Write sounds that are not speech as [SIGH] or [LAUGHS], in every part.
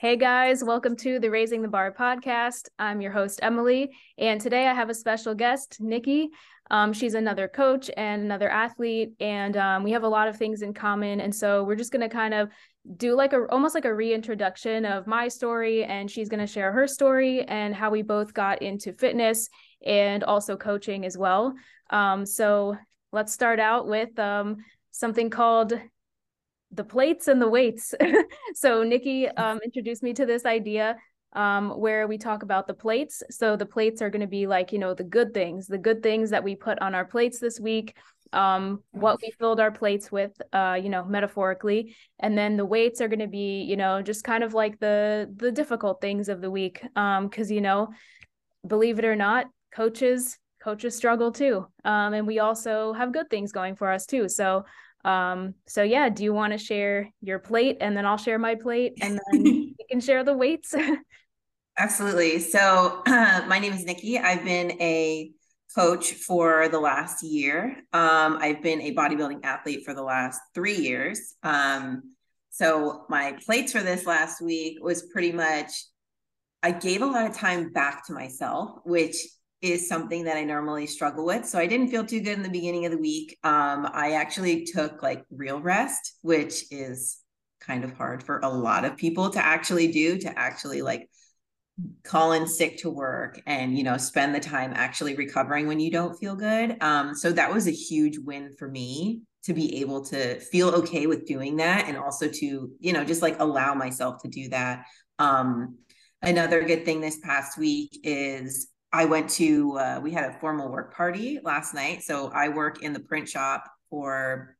Hey guys, welcome to the Raising the Bar podcast. I'm your host, Emily, and today I have a special guest, Nikkie. Um, she's another coach and another athlete, and um, we have a lot of things in common. And so we're just going to kind of do like a almost like a reintroduction of my story, and she's going to share her story and how we both got into fitness and also coaching as well. Um, so let's start out with um, something called the plates and the weights. [LAUGHS] so Nikkie um, introduced me to this idea um, where we talk about the plates. So the plates are going to be like, you know, the good things, the good things that we put on our plates this week, um, what we filled our plates with, uh, you know, metaphorically. And then the weights are going to be, you know, just kind of like the the difficult things of the week. Um, cause you know, believe it or not, coaches coaches struggle too. Um, and we also have good things going for us too. So um, so yeah, do you want to share your plate and then I'll share my plate and then [LAUGHS] you can share the weights? [LAUGHS] Absolutely. So uh, [CLEARS THROAT] my name is Nikkie. I've been a coach for the last year. Um, I've been a bodybuilding athlete for the last three years. Um, so my plates for this last week was pretty much I gave a lot of time back to myself, which is something that I normally struggle with. So I didn't feel too good in the beginning of the week. Um, I actually took like real rest, which is kind of hard for a lot of people to actually do, to actually like call in sick to work and you know spend the time actually recovering when you don't feel good um so that was a huge win for me to be able to feel okay with doing that and also to you know just like allow myself to do that um another good thing this past week is I went to, uh, we had a formal work party last night. So I work in the print shop for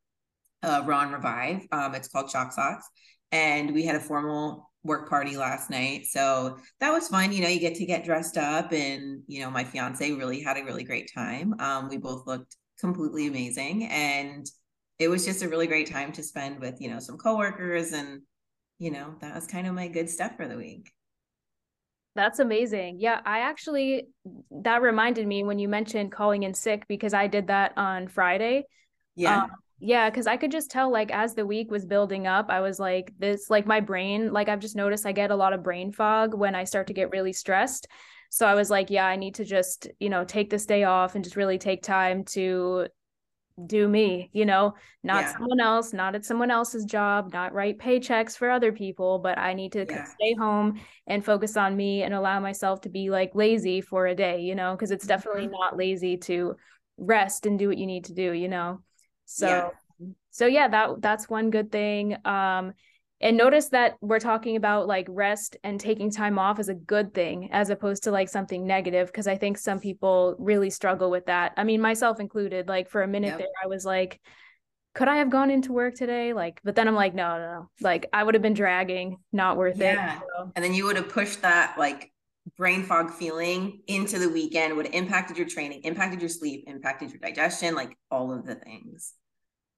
uh, Ron Revive. Um, it's called Shock Socks. And we had a formal work party last night. So that was fun. You know, you get to get dressed up, and, you know, my fiance really had a really great time. Um, we both looked completely amazing. And it was just a really great time to spend with, you know, some coworkers. And, you know, that was kind of my good stuff for the week. That's amazing. Yeah, I actually that reminded me when you mentioned calling in sick because I did that on Friday. Yeah. Um, yeah, because I could just tell like as the week was building up, I was like, this like my brain, like I've just noticed I get a lot of brain fog when I start to get really stressed. So I was like, yeah, I need to just, you know, take this day off and just really take time to do me, you know, not yeah. someone else, not at someone else's job, not write paychecks for other people, but I need to yeah. stay home and focus on me and allow myself to be like lazy for a day, you know, because it's definitely mm-hmm. not lazy to rest and do what you need to do, you know. So yeah. so yeah, that that's one good thing. Um and notice that we're talking about like rest and taking time off as a good thing as opposed to like something negative because i think some people really struggle with that i mean myself included like for a minute yep. there i was like could i have gone into work today like but then i'm like no no, no. like i would have been dragging not worth yeah. it so. and then you would have pushed that like brain fog feeling into the weekend would have impacted your training impacted your sleep impacted your digestion like all of the things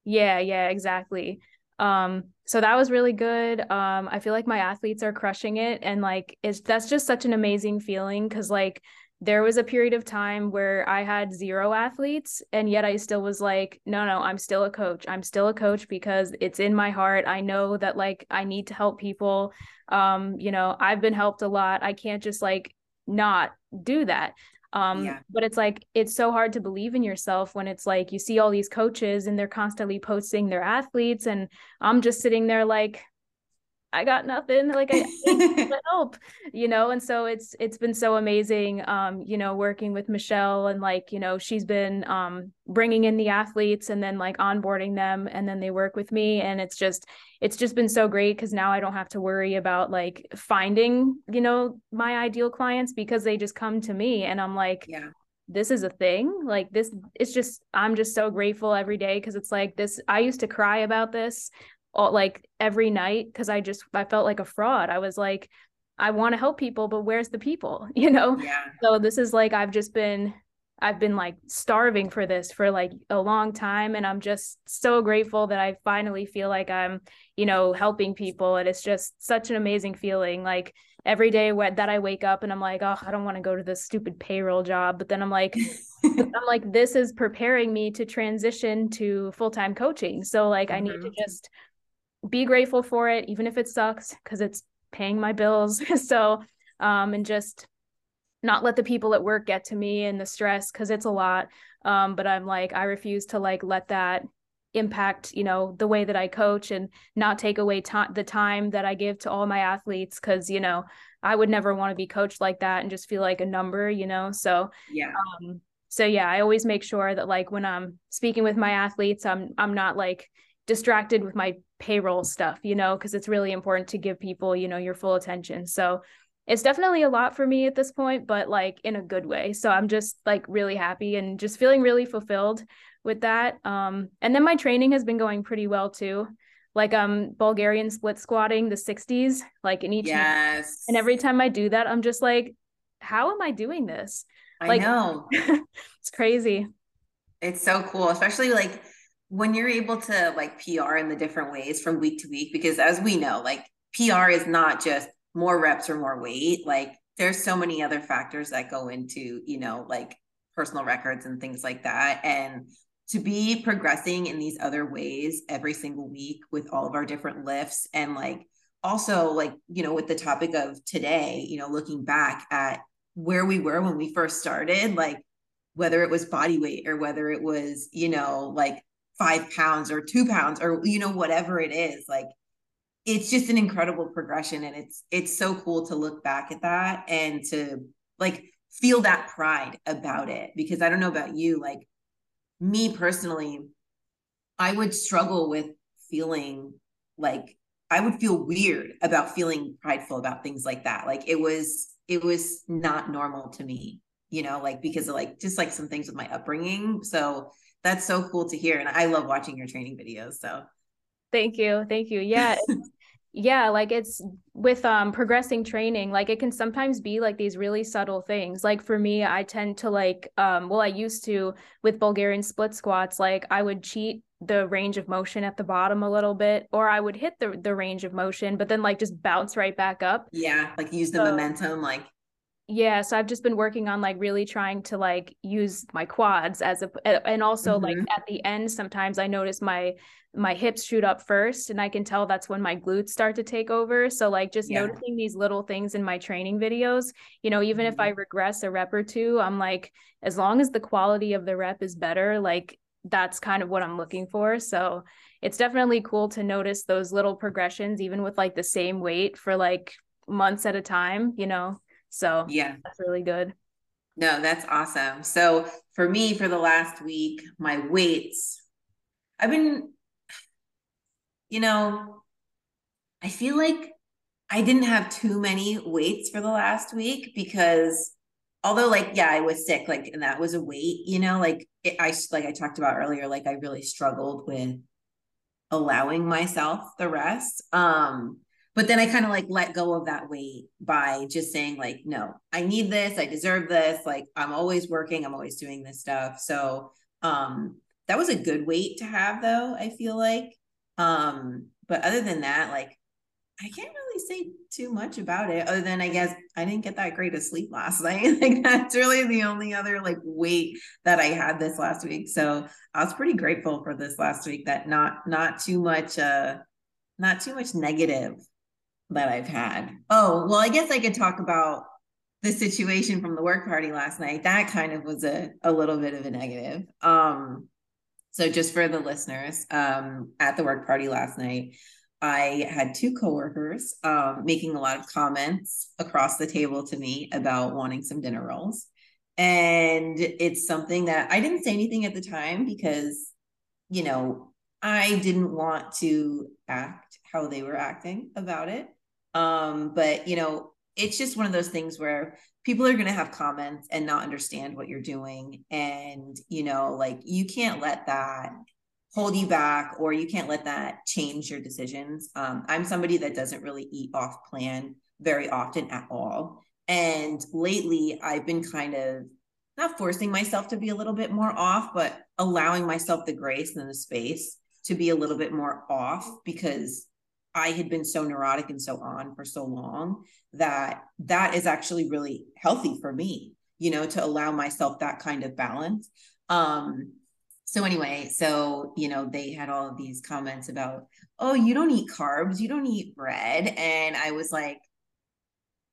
yeah yeah exactly um so that was really good. Um i feel like my athletes are crushing it. And like it's that's just such an amazing feeling because like there was a period of time where i had zero athletes and yet i still was like no no i'm still a coach. I'm still a coach because it's in my heart. I know that like i need to help people. Um you know i've been helped a lot. I can't just like not do that um, yeah. But it's like, it's so hard to believe in yourself when it's like you see all these coaches and they're constantly posting their athletes. And I'm just sitting there like, I got nothing. Like I, I [LAUGHS] help, you know. And so it's it's been so amazing, um, you know, working with Michelle and like you know she's been um bringing in the athletes and then like onboarding them, and then they work with me, and it's just it's just been so great because now I don't have to worry about like finding you know my ideal clients because they just come to me, and I'm like, yeah this is a thing like this it's just i'm just so grateful every day because it's like this i used to cry about this all, like every night because I just I felt like a fraud. I was like, I want to help people, but where's the people? [LAUGHS] You know? Yeah. So this is like I've just been I've been like starving for this for like a long time and I'm just so grateful that I finally feel like I'm, you know, helping people and it's just such an amazing feeling like every day that I wake up and I'm like, oh, I don't want to go to this stupid payroll job, but then I'm like [LAUGHS] I'm like this is preparing me to transition to full-time coaching. So like mm-hmm. I need to mm-hmm. just be grateful for it even if it sucks because it's paying my bills. [LAUGHS] so, um, and just not let the people at work get to me and the stress because it's a lot. Um, but I'm like, I refuse to like let that impact you know the way that i coach and not take away to- the time that i give to all my athletes because you know i would never want to be coached like that and just feel like a number you know so yeah um, so yeah i always make sure that like when i'm speaking with my athletes i'm i'm not like distracted with my payroll stuff you know because it's really important to give people you know your full attention so it's definitely a lot for me at this point but like in a good way so i'm just like really happy and just feeling really fulfilled with that. Um, and then my training has been going pretty well too. Like um Bulgarian split squatting the 60s, like in each yes. and every time I do that, I'm just like, how am I doing this? I like, know. [LAUGHS] it's crazy. It's so cool, especially like when you're able to like PR in the different ways from week to week, because as we know, like PR is not just more reps or more weight. Like there's so many other factors that go into, you know, like personal records and things like that. And to be progressing in these other ways every single week with all of our different lifts and like also like you know with the topic of today you know looking back at where we were when we first started like whether it was body weight or whether it was you know like five pounds or two pounds or you know whatever it is like it's just an incredible progression and it's it's so cool to look back at that and to like feel that pride about it because i don't know about you like me personally, I would struggle with feeling like I would feel weird about feeling prideful about things like that. Like it was, it was not normal to me, you know, like because of like just like some things with my upbringing. So that's so cool to hear. And I love watching your training videos. So thank you. Thank you. Yeah. [LAUGHS] yeah like it's with um progressing training like it can sometimes be like these really subtle things like for me i tend to like um well i used to with bulgarian split squats like i would cheat the range of motion at the bottom a little bit or i would hit the the range of motion but then like just bounce right back up yeah like use the so, momentum like yeah so i've just been working on like really trying to like use my quads as a and also mm-hmm. like at the end sometimes i notice my my hips shoot up first and I can tell that's when my glutes start to take over. So like just yeah. noticing these little things in my training videos, you know, even mm-hmm. if I regress a rep or two, I'm like as long as the quality of the rep is better, like that's kind of what I'm looking for. So it's definitely cool to notice those little progressions even with like the same weight for like months at a time, you know. So yeah, that's really good. No, that's awesome. So for me, for the last week, my weights, I've been you know, I feel like I didn't have too many weights for the last week because although like yeah i was sick like and that was a weight you know like it, i like i talked about earlier like i really struggled with allowing myself the rest um but then i kind of like let go of that weight by just saying like no i need this i deserve this like i'm always working i'm always doing this stuff so um that was a good weight to have though i feel like um, but other than that, like I can't really say too much about it other than I guess I didn't get that great of sleep last [LAUGHS] night. like that's really the only other like weight that I had this last week. So I was pretty grateful for this last week that not not too much uh not too much negative that I've had. Oh, well, I guess I could talk about the situation from the work party last night. That kind of was a a little bit of a negative. Um so, just for the listeners, um, at the work party last night, I had two coworkers um, making a lot of comments across the table to me about wanting some dinner rolls. And it's something that I didn't say anything at the time because, you know, I didn't want to act how they were acting about it. Um, but, you know, it's just one of those things where people are going to have comments and not understand what you're doing. And you know like you can't let that hold you back or you can't let that change your decisions. Um, i'm somebody that doesn't really eat off plan very often at all. And lately i've been kind of not forcing myself to be a little bit more off but allowing myself the grace and the space to be a little bit more off because I had been so neurotic and so on for so long that that is actually really healthy for me, you know, to allow myself that kind of balance. Um, so anyway, so you know, they had all of these comments about, oh, you don't eat carbs, you don't eat bread. And I was like,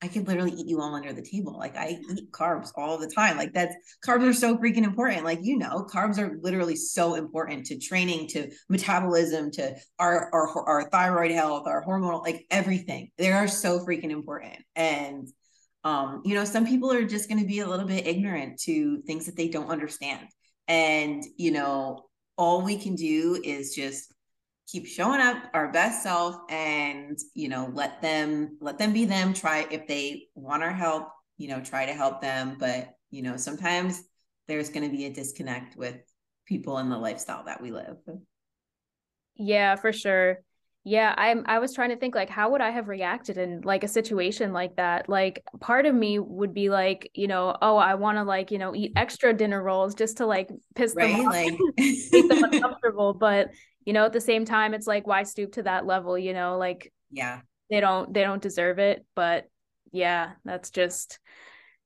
I could literally eat you all under the table. Like I eat carbs all the time. Like that's carbs are so freaking important. Like you know, carbs are literally so important to training, to metabolism, to our our our thyroid health, our hormonal, like everything. They are so freaking important. And um, you know, some people are just going to be a little bit ignorant to things that they don't understand. And you know, all we can do is just keep showing up our best self and you know let them let them be them try if they want our help you know try to help them. But you know sometimes there's going to be a disconnect with people in the lifestyle that we live. Yeah for sure. Yeah i'm i was trying to think like how would i have reacted in like a situation like that? Like part of me would be like you know oh i want to like you know eat extra dinner rolls just to like piss right? them off like [LAUGHS] make them uncomfortable. But you know at the same time it's like why stoop to that level you know like yeah. they don't they don't deserve it. But yeah that's just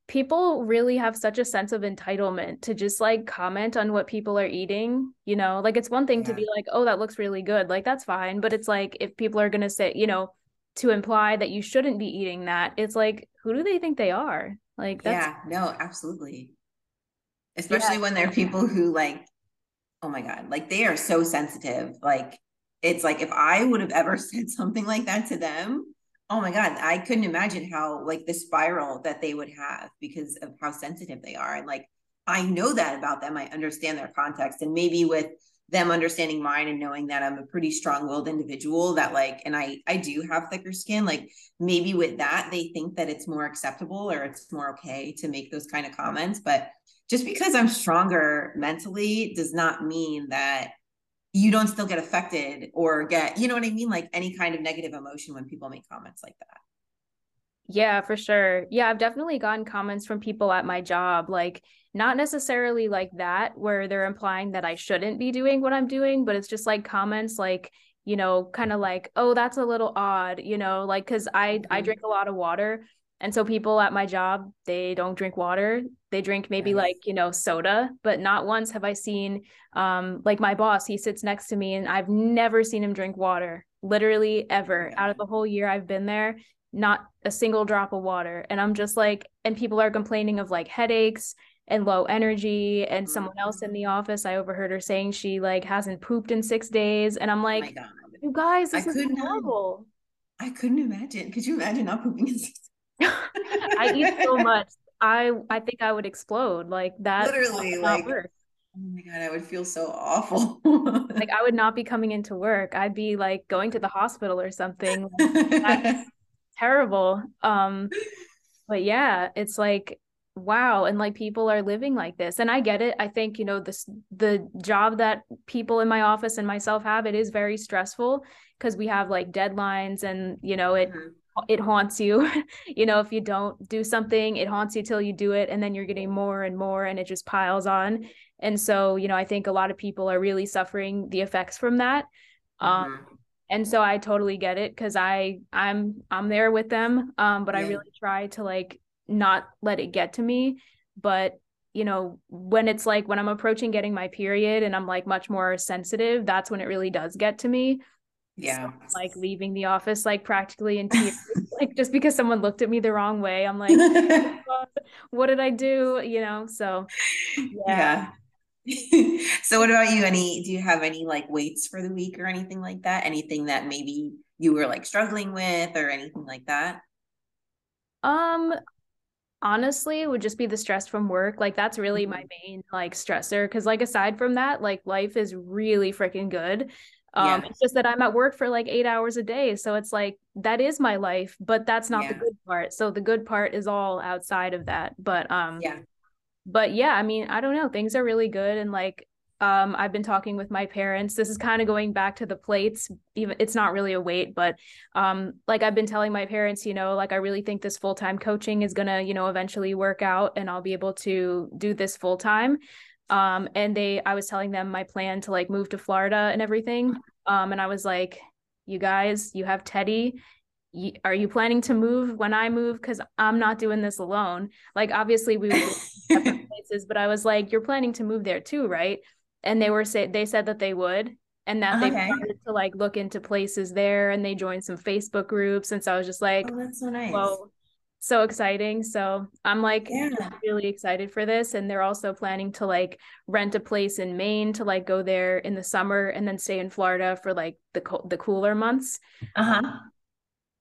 people really have such a sense of entitlement to just like comment on what people are eating you know? Like it's one thing yeah. to be like oh that looks really good. Like that's fine. But it's like if people are going to say you know to imply that you shouldn't be eating that it's like who do they think they are? Like that's yeah no absolutely. Especially yeah. when they're people who like oh my god. Like they are so sensitive. Like it's like if i would have ever [LAUGHS] said something like that to them oh my god i couldn't imagine how like the spiral that they would have because of how sensitive they are. And like i know that about them. I understand their context. And maybe with them understanding mine and knowing that i'm a pretty strong-willed individual that like and i i do have thicker skin like maybe with that they think that it's more acceptable or it's more okay to make those kind of comments. But just because I'm stronger mentally does not mean that you don't still get affected or get, you know what I mean? Like any kind of negative emotion when people make comments like that. Yeah, for sure. Yeah, I've definitely gotten comments from people at my job, like not necessarily like that, where they're implying that I shouldn't be doing what I'm doing, but it's just like comments like, you know, kind of like, oh, that's a little odd, you know, like, cause I, mm-hmm. I drink a lot of water. And so people at my job, they don't drink water. They drink maybe yes. like, you know, soda, but not once have I seen um like my boss, he sits next to me and I've never seen him drink water. Literally ever. Out of the whole year I've been there, not a single drop of water. And I'm just like and people are complaining of like headaches and low energy and someone else in mm-hmm. the office I overheard her saying she like hasn't pooped in 6 days and I'm oh like oh you guys this I is horrible. I couldn't imagine. Could you imagine not pooping in 6 [LAUGHS] I eat so much. I I think I would explode like that. Literally, like work. oh my god, I would feel so awful. [LAUGHS] like I would not be coming into work. I'd be like going to the hospital or something. [LAUGHS] Like, terrible. Um, but yeah, it's like wow and like people are living like this and i get it i think you know this the job that people in my office and myself have it is very stressful because we have like deadlines and you know it mm-hmm it haunts you [LAUGHS] you know if you don't do something it haunts you till you do it and then you're getting more and more and it just piles on and so you know i think a lot of people are really suffering the effects from that um mm-hmm. and so i totally get it because i i'm i'm there with them um but yeah. i really try to like not let it get to me but you know when it's like when i'm approaching getting my period and i'm like much more sensitive that's when it really does get to me yeah so, like leaving the office like practically in tears [LAUGHS] like just because someone looked at me the wrong way i'm like [LAUGHS] oh, what did i do? You know so yeah, yeah. [LAUGHS] so what about you? Any do you have any like weights for the week or anything like that? Anything that maybe you were like struggling with or anything like that? Um honestly it would just be the stress from work. Like that's really mm-hmm. my main like stressor because like aside from that like life is really freaking good um, yeah. It's just that I'm at work for like eight hours a day. So it's like, that is my life, but that's not yeah. the good part. So the good part is all outside of that. But, um, yeah. But yeah, I mean, I don't know. Things are really good. And like, um, I've been talking with my parents. This is kind of going back to the plates. Even it's not really a weight, but um, like I've been telling my parents, you know, like I really think this full time coaching is gonna, you know, eventually work out, and I'll be able to do this full time um and they i was telling them my plan to like move to florida and everything. Um and i was like you guys you have teddy. Are you planning to move when i move? Because i'm not doing this alone. Like obviously we would [LAUGHS] different places but i was like you're planning to move there too right? And they were say they said that they would and that okay. they wanted to like look into places there and they joined some facebook groups. And so i was just like oh that's so nice. Well so exciting. So I'm like yeah. really excited for this. And they're also planning to like rent a place in Maine to like go there in the summer and then stay in Florida for like the co- the cooler months. Uh huh.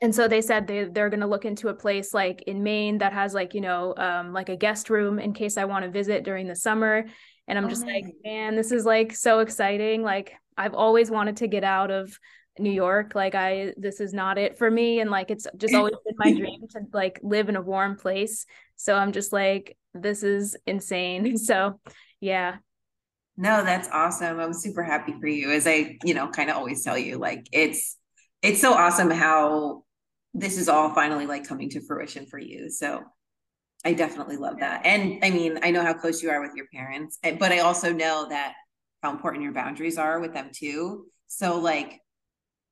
And so they said they they're gonna look into a place like in Maine that has like you know um, like a guest room in case I want to visit during the summer. And I'm oh, just nice. like, man, this is like so exciting. Like I've always wanted to get out of New York. Like I this is not it for me and like it's just always been my [LAUGHS] dream to like live in a warm place. So I'm just like this is insane. [LAUGHS] So, yeah. No, that's awesome. I'm super happy for you as I, you know, kind of always tell you like it's it's so awesome how this is all finally like coming to fruition for you. So I definitely love that. And I mean, I know how close you are with your parents, eh, but I also know that how important your boundaries are with them too. So like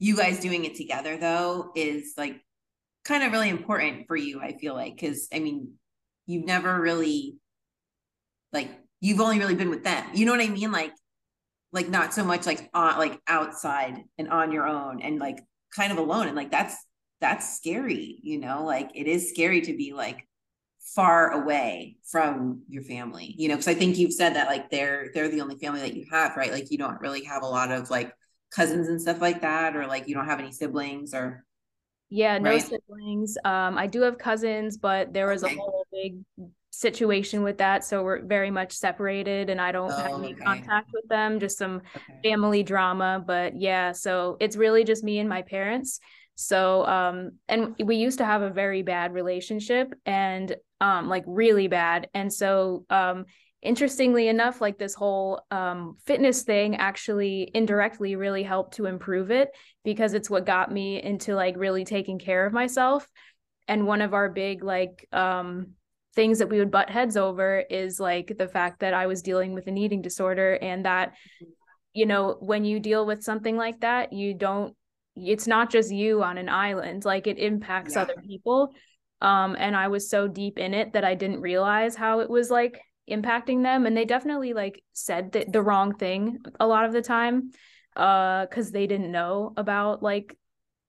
you guys doing it together though is like kind of really important for you i feel like because i mean you've never really like you've only really been with them. You know what i mean? Like like not so much like on like outside and on your own and like kind of alone. And like that's that's scary you know? Like it is scary to be like far away from your family you know? Because i think you've said that like they're they're the only family that you have right? Like you don't really have a lot of like cousins and stuff like that or like you don't have any siblings or yeah no right? siblings um i do have cousins but there was okay. a whole big situation with that so we're very much separated and i don't oh, have any okay. contact with them just some okay. family drama but yeah so it's really just me and my parents so um and we used to have a very bad relationship and um like really bad and so um interestingly enough like this whole um, fitness thing actually indirectly really helped to improve it because it's what got me into like really taking care of myself and one of our big like um, things that we would butt heads over is like the fact that i was dealing with an eating disorder and that you know when you deal with something like that you don't it's not just you on an island like it impacts yeah. other people um and i was so deep in it that i didn't realize how it was like impacting them and they definitely like said the, the wrong thing a lot of the time uh cuz they didn't know about like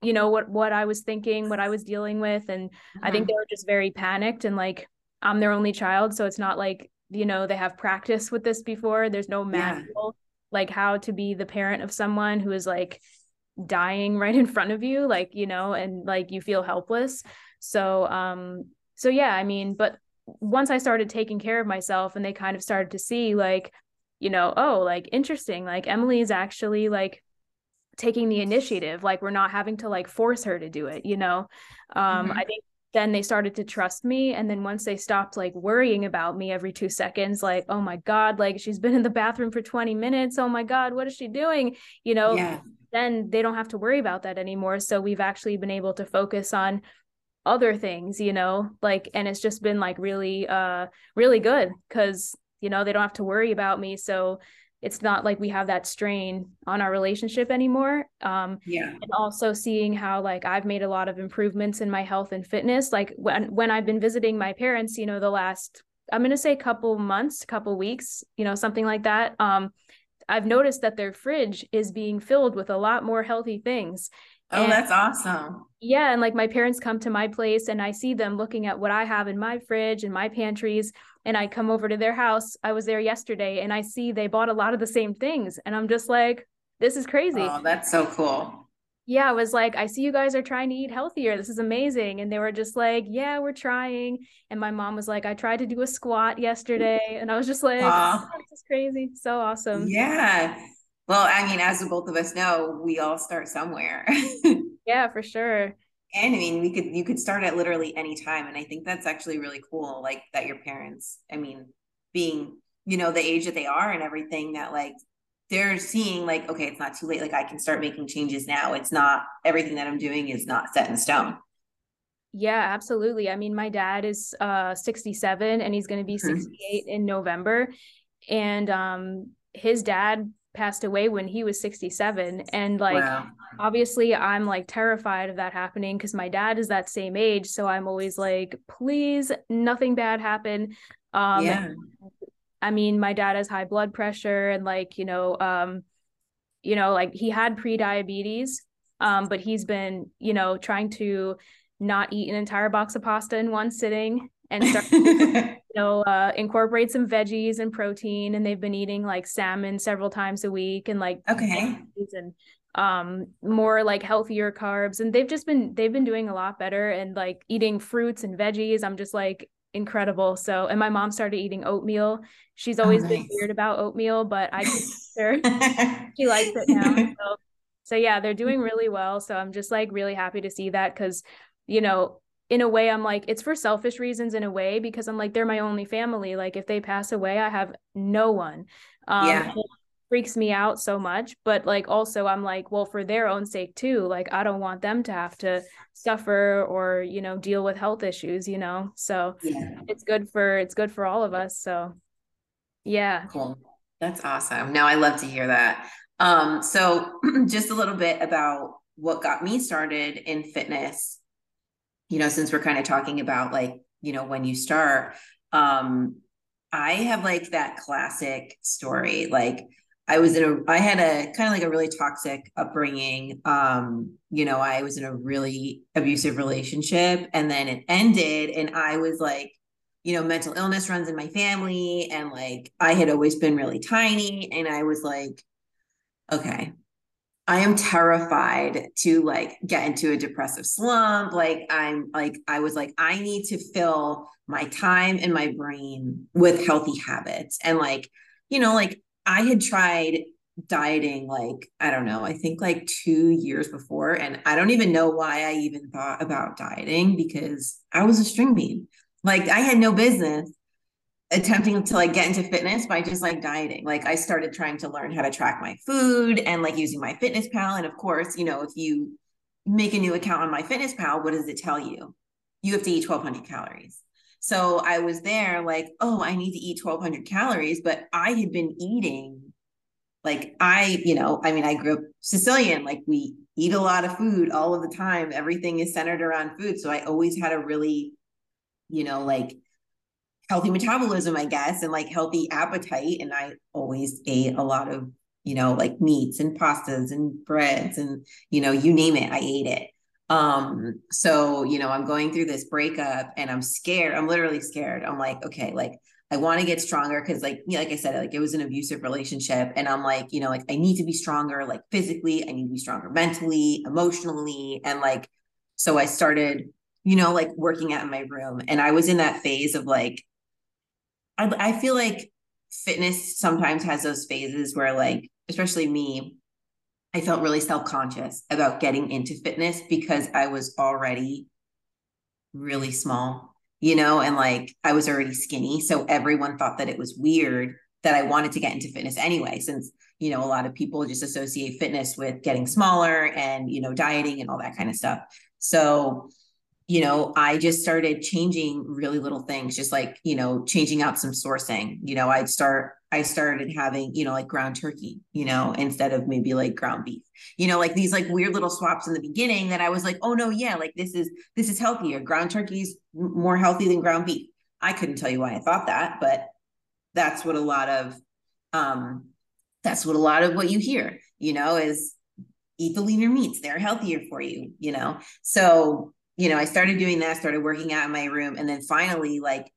you know what what I was thinking what I was dealing with and mm-hmm. I think mm-hmm. they were just very panicked and like I'm their only child so it's not like you know they have practice with this before there's no manual yeah. like how to be the parent of someone who is like dying right in front of you like you know and like you feel helpless so um so yeah i mean but once I started taking care of myself and they kind of started to see like, you know, oh, like interesting, like Emily is actually like taking the initiative, like we're not having to like force her to do it, you know. Um, mm-hmm. I think then they started to trust me and then once they stopped like worrying about me every 2 seconds like oh my god like she's been in the bathroom for 20 minutes oh my god what is she doing you know yeah. then they don't have to worry about that anymore so we've actually been able to focus on other things you know like and it's just been like really uh really good because you know they don't have to worry about me so it's not like we have that strain on our relationship anymore um yeah. and also seeing how like i've made a lot of improvements in my health and fitness like when when i've been visiting my parents you know the last i'm going to say couple months couple weeks you know something like that um i've noticed that their fridge is being filled with a lot more healthy things Oh, and, that's awesome. Yeah. And like my parents come to my place and I see them looking at what I have in my fridge and my pantries. And I come over to their house. I was there yesterday and I see they bought a lot of the same things. And I'm just like, this is crazy. Oh, that's so cool. Yeah, I was like, I see you guys are trying to eat healthier. This is amazing. And they were just like, yeah, we're trying. And my mom was like, I tried to do a squat yesterday. And I was just like, oh, this is crazy. So awesome. Yeah. Well, I mean, as both of us know, we all start somewhere. [LAUGHS] yeah, for sure. And I mean, we could you could start at literally any time, and I think that's actually really cool. Like that, your parents, I mean, being you know the age that they are and everything that like they're seeing like okay it's not too late like i can start making changes now it's not everything that i'm doing is not set in stone yeah absolutely i mean my dad is uh 67 and he's going to be mm-hmm. 68 in november and um his dad passed away when he was 67 and like wow. obviously i'm like terrified of that happening because my dad is that same age so i'm always like please nothing bad happen um yeah. i mean my dad has high blood pressure and like you know um you know like he had pre-diabetes um but he's been you know trying to not eat an entire box of pasta in one sitting and start [LAUGHS] [LAUGHS] you know uh, incorporate some veggies and protein and they've been eating like salmon several times a week and like okay. and um more like healthier carbs and they've just been they've been doing a lot better and like eating fruits and veggies. I'm just like incredible. So and my mom started eating oatmeal. She's oh, always oh, nice. been weird about oatmeal but i [LAUGHS] her she likes it now so, so yeah they're doing really well. So i'm just like really happy to see that because you know in a way i'm like it's for selfish reasons in a way because i'm like they're my only family. Like if they pass away i have no one. Um yeah. freaks me out so much but like also i'm like well for their own sake too like i don't want them to have to suffer or you know deal with health issues you know? So yeah. it's good for it's good for all of us so yeah. Cool. That's awesome. No i love to hear that. Um so [CLEARS THROAT] just a little bit about what got me started in fitness you know, since we're kind of talking about like, you know, when you start, um, I have like that classic story. Like I was in a, I had a kind of like a really toxic upbringing. Um, you know, I was in a really abusive relationship and then it ended and I was like, you know, mental illness runs in my family. And like, I had always been really tiny. And I was like, okay, I am terrified to like get into a depressive slump. Like I'm like I was like I need to fill my time and my brain with healthy habits. And like, you know, like I had tried dieting like I don't know, I think like 2 years before and I don't even know why I even thought about dieting because I was a string bean. Like I had no business attempting to like get into fitness by just like dieting. Like I started trying to learn how to track my food and like using MyFitnessPal. And of course, you know, if you make a new account on MyFitnessPal, what does it tell you? You have to eat 1200 calories. So I was there like, oh, I need to eat 1200 calories, but I had been eating like I, you know, I mean, I grew up Sicilian, like we eat a lot of food all of the time. Everything is centered around food. So I always had a really, you know, like healthy metabolism, I guess, and like healthy appetite. And I always ate a lot of, you know, like meats and pastas and breads and, you know, you name it, I ate it. Um, so, you know, I'm going through this breakup and I'm scared. I'm literally scared. I'm like, okay, like I want to get stronger because like like I said, like it was an abusive relationship. And I'm like, you know, like I need to be stronger, like physically, I need to be stronger mentally, emotionally. And like, so I started, you know, like working out in my room. And I was in that phase of like, I, I feel like fitness sometimes has those phases where like especially me i felt really self-conscious about getting into fitness because i was already really small you know and like i was already skinny. So everyone thought that it was weird that i wanted to get into fitness anyway since you know a lot of people just associate fitness with getting smaller and you know dieting and all that kind of stuff. So you know, I just started changing really little things, just like, you know, changing out some sourcing. You know, I'd start, I started having, you know, like ground turkey, you know, instead of maybe like ground beef, you know, like these like weird little swaps in the beginning that I was like, oh no, yeah, like this is, this is healthier. Ground turkey is more healthy than ground beef. I couldn't tell you why I thought that, but that's what a lot of, um, that's what a lot of what you hear, you know, is eat the leaner meats. They're healthier for you, you know? So you know, I started doing that, started working out in my room. And then finally, like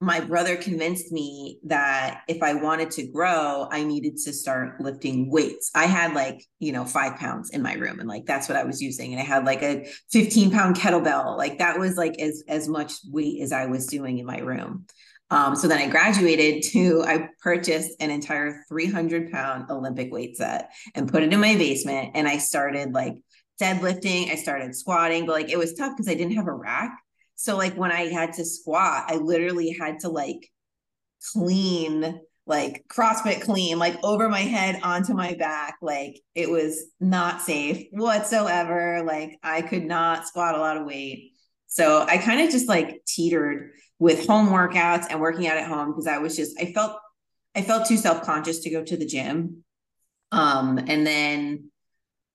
my brother convinced me that if I wanted to grow, I needed to start lifting weights. I had like, you know, five pounds in my room and like that's what I was using. And I had like a 15 pound kettlebell. Like that was like as as much weight as I was doing in my room. Um, so then I graduated [LAUGHS] to, I purchased an entire 300 pound Olympic weight set and put it in my basement. And I started like deadlifting, I started squatting, but like it was tough because I didn't have a rack. So like when I had to squat, I literally had to like clean like CrossFit clean, like over my head onto my back. Like it was not safe whatsoever. Like I could not squat a lot of weight. So I kind of just like teetered with home workouts and working out at home because I was just, I felt, I felt too self-conscious to go to the gym. Um, and then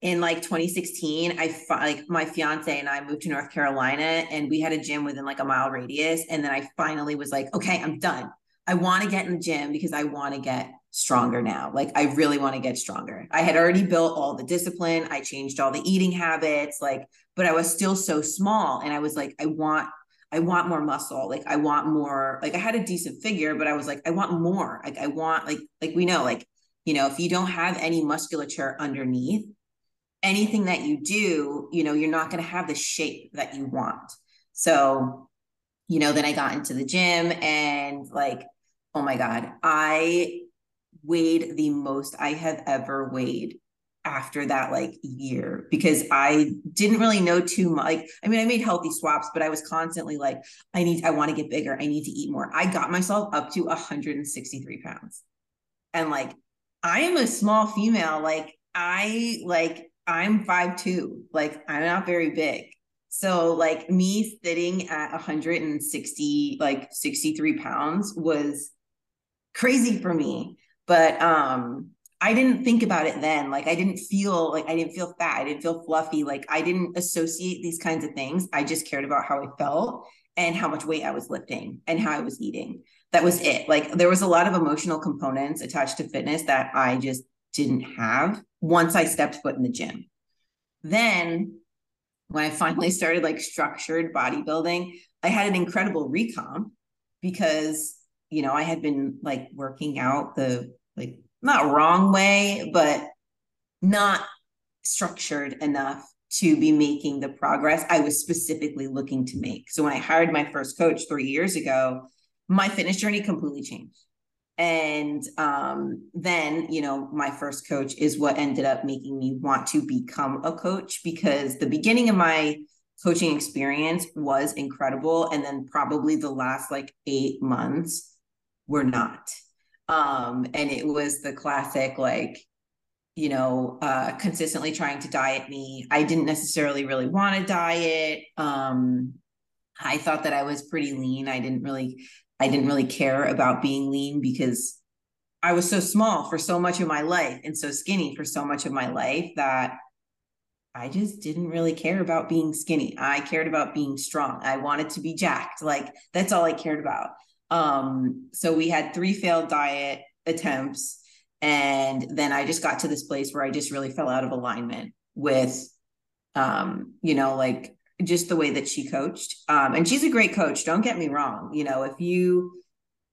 in like 2016 i like my fiance and i moved to north carolina and we had a gym within like a mile radius and then i finally was like okay i'm done i want to get in the gym because i want to get stronger now like i really want to get stronger i had already built all the discipline i changed all the eating habits like but I was still so small. And I was like, I want, I want more muscle. Like I want more, like I had a decent figure, but I was like, I want more. Like I want, like, like we know, like, you know, if you don't have any musculature underneath, anything that you do, you know, you're not going to have the shape that you want. So, you know, then I got into the gym and like, oh my God, I weighed the most I have ever weighed after that like year because I didn't really know too much. Like, I mean, I made healthy swaps, but I was constantly like, I need, I want to get bigger. I need to eat more. I got myself up to 163 pounds. And like, I am a small female. Like, I like, I'm five two. Like, I'm not very big. So like me sitting at 160, like 63 pounds was crazy for me. But um I didn't think about it then. Like I didn't feel like I didn't feel fat. I didn't feel fluffy. Like I didn't associate these kinds of things. I just cared about how I felt and how much weight I was lifting and how I was eating. That was it. Like there was a lot of emotional components attached to fitness that I just didn't have once I stepped foot in the gym. Then when I finally started like structured bodybuilding, I had an incredible recomp because, you know, I had been like working out the like not wrong way, but not structured enough to be making the progress I was specifically looking to make. So when I hired my first coach three years ago, my fitness journey completely changed. And um, then, you know, my first coach is what ended up making me want to become a coach because the beginning of my coaching experience was incredible. And then probably the last like eight months were not. Um, and it was the classic, like, you know, uh, consistently trying to diet me. I didn't necessarily really want to diet. Um, I thought that I was pretty lean. I didn't really, I didn't really care about being lean because I was so small for so much of my life and so skinny for so much of my life that I just didn't really care about being skinny. I cared about being strong. I wanted to be jacked. Like that's all I cared about. Um, so we had three failed diet attempts. And then I just got to this place where I just really fell out of alignment with, um, you know, like just the way that she coached. Um, and she's a great coach. Don't get me wrong. You know, if you,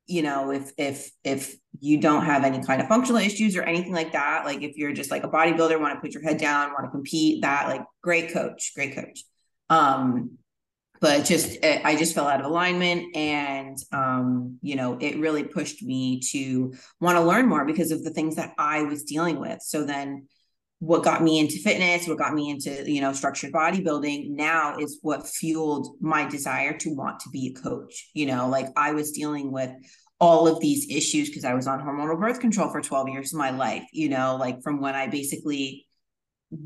you know, if, if, if you don't have any kind of functional issues or anything like that, like if you're just like a bodybuilder, want to put your head down, want to compete, that like great coach, great coach. Um, but just eh, i just fell out of alignment and um, you know it really pushed me to want to learn more because of the things that i was dealing with so then what got me into fitness what got me into you know structured bodybuilding now is what fueled my desire to want to be a coach. You know like i was dealing with all of these issues because i was on hormonal birth control for 12 years of my life you know like from when i basically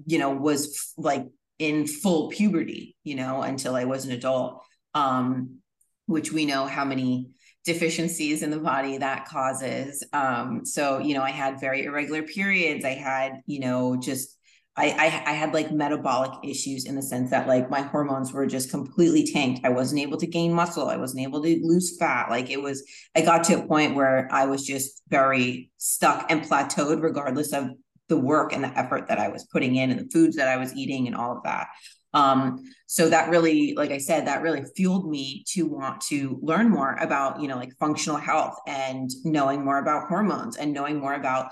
you know was like in full puberty, you know, until I was an adult, um, which we know how many deficiencies in the body that causes. Um, so, you know, I had very irregular periods. I had, you know, just I, I, I had like metabolic issues in the sense that like my hormones were just completely tanked. I wasn't able to gain muscle. I wasn't able to lose fat. Like it was, I got to a point where I was just very stuck and plateaued, regardless of the work and the effort that I was putting in and the foods that I was eating and all of that. Um, so that really, like I said, that really fueled me to want to learn more about, you know, like functional health and knowing more about hormones and knowing more about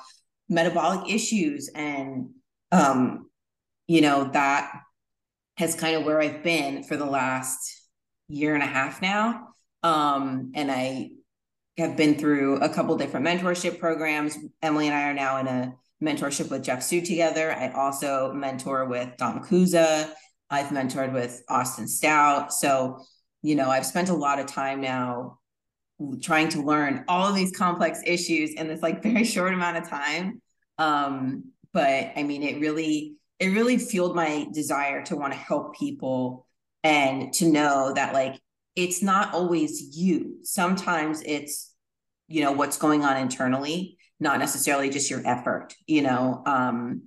metabolic issues. And, um, you know, that has kind of where I've been for the last year and a half now. Um, and I have been through a couple different mentorship programs. Emily and I are now in a mentorship with Jeff Sue together. I also mentor with Dom Kuza. I've mentored with Austin Stout. So, you know, I've spent a lot of time now trying to learn all of these complex issues in this like [LAUGHS] very short amount of time. Um, but I mean, it really, it really fueled my desire to want to help people and to know that like it's not always you. Sometimes it's, you know, what's going on internally not necessarily just your effort, you know, um,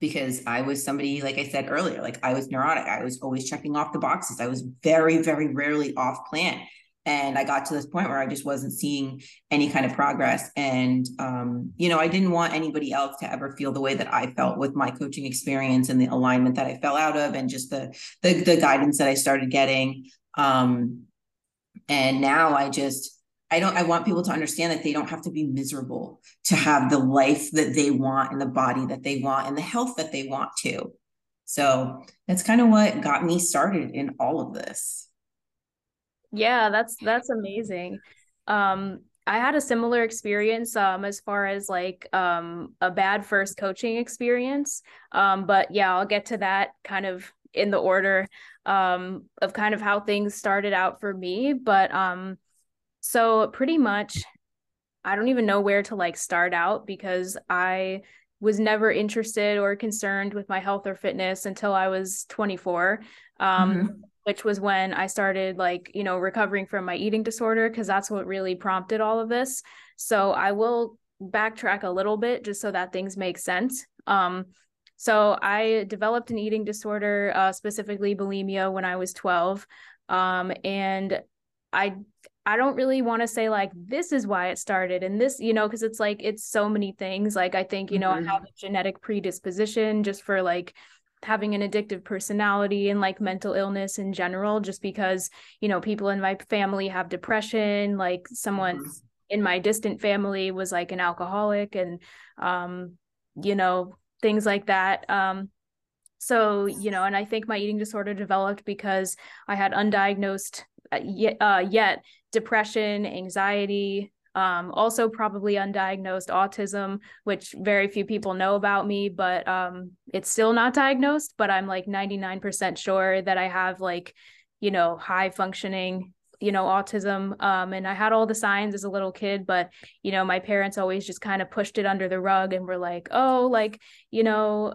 because I was somebody, like I said earlier, like I was neurotic. I was always checking off the boxes. I was very, very rarely off plan. and i got to this point where i just wasn't seeing any kind of progress and um, you know i didn't want anybody else to ever feel the way that i felt with my coaching experience and the alignment that i fell out of and just the the, the guidance that i started getting um, and now i just I don't I want people to understand that they don't have to be miserable to have the life that they want and the body that they want and the health that they want to. So that's kind of what got me started in all of this. Yeah, that's that's amazing. Um I had a similar experience um as far as like um a bad first coaching experience. Um but yeah, I'll get to that kind of in the order um of kind of how things started out for me, but um so pretty much I don't even know where to like start out because I was never interested or concerned with my health or fitness until I was 24. Um, mm-hmm. which was when I started like, you know, recovering from my eating disorder because that's what really prompted all of this. So I will backtrack a little bit just so that things make sense. Um, so I developed an eating disorder, uh, specifically bulimia, when I was 12. Um, and I I don't really want to say like this is why it started and this, you know, because it's like it's so many things. Like I think, you know, mm-hmm. I have a genetic predisposition just for like having an addictive personality and like mental illness in general, just because, you know, people in my family have depression, like someone mm-hmm. in my distant family was like an alcoholic and um, you know, things like that. Um, so, you know, and I think my eating disorder developed because I had undiagnosed uh, yet, uh, yet depression, anxiety, um, also probably undiagnosed autism, which very few people know about me, but um, it's still not diagnosed. But I'm like 99% sure that I have like, you know, high functioning, you know, autism. Um, and I had all the signs as a little kid, but, you know, my parents always just kind of pushed it under the rug and were like, oh, like, you know,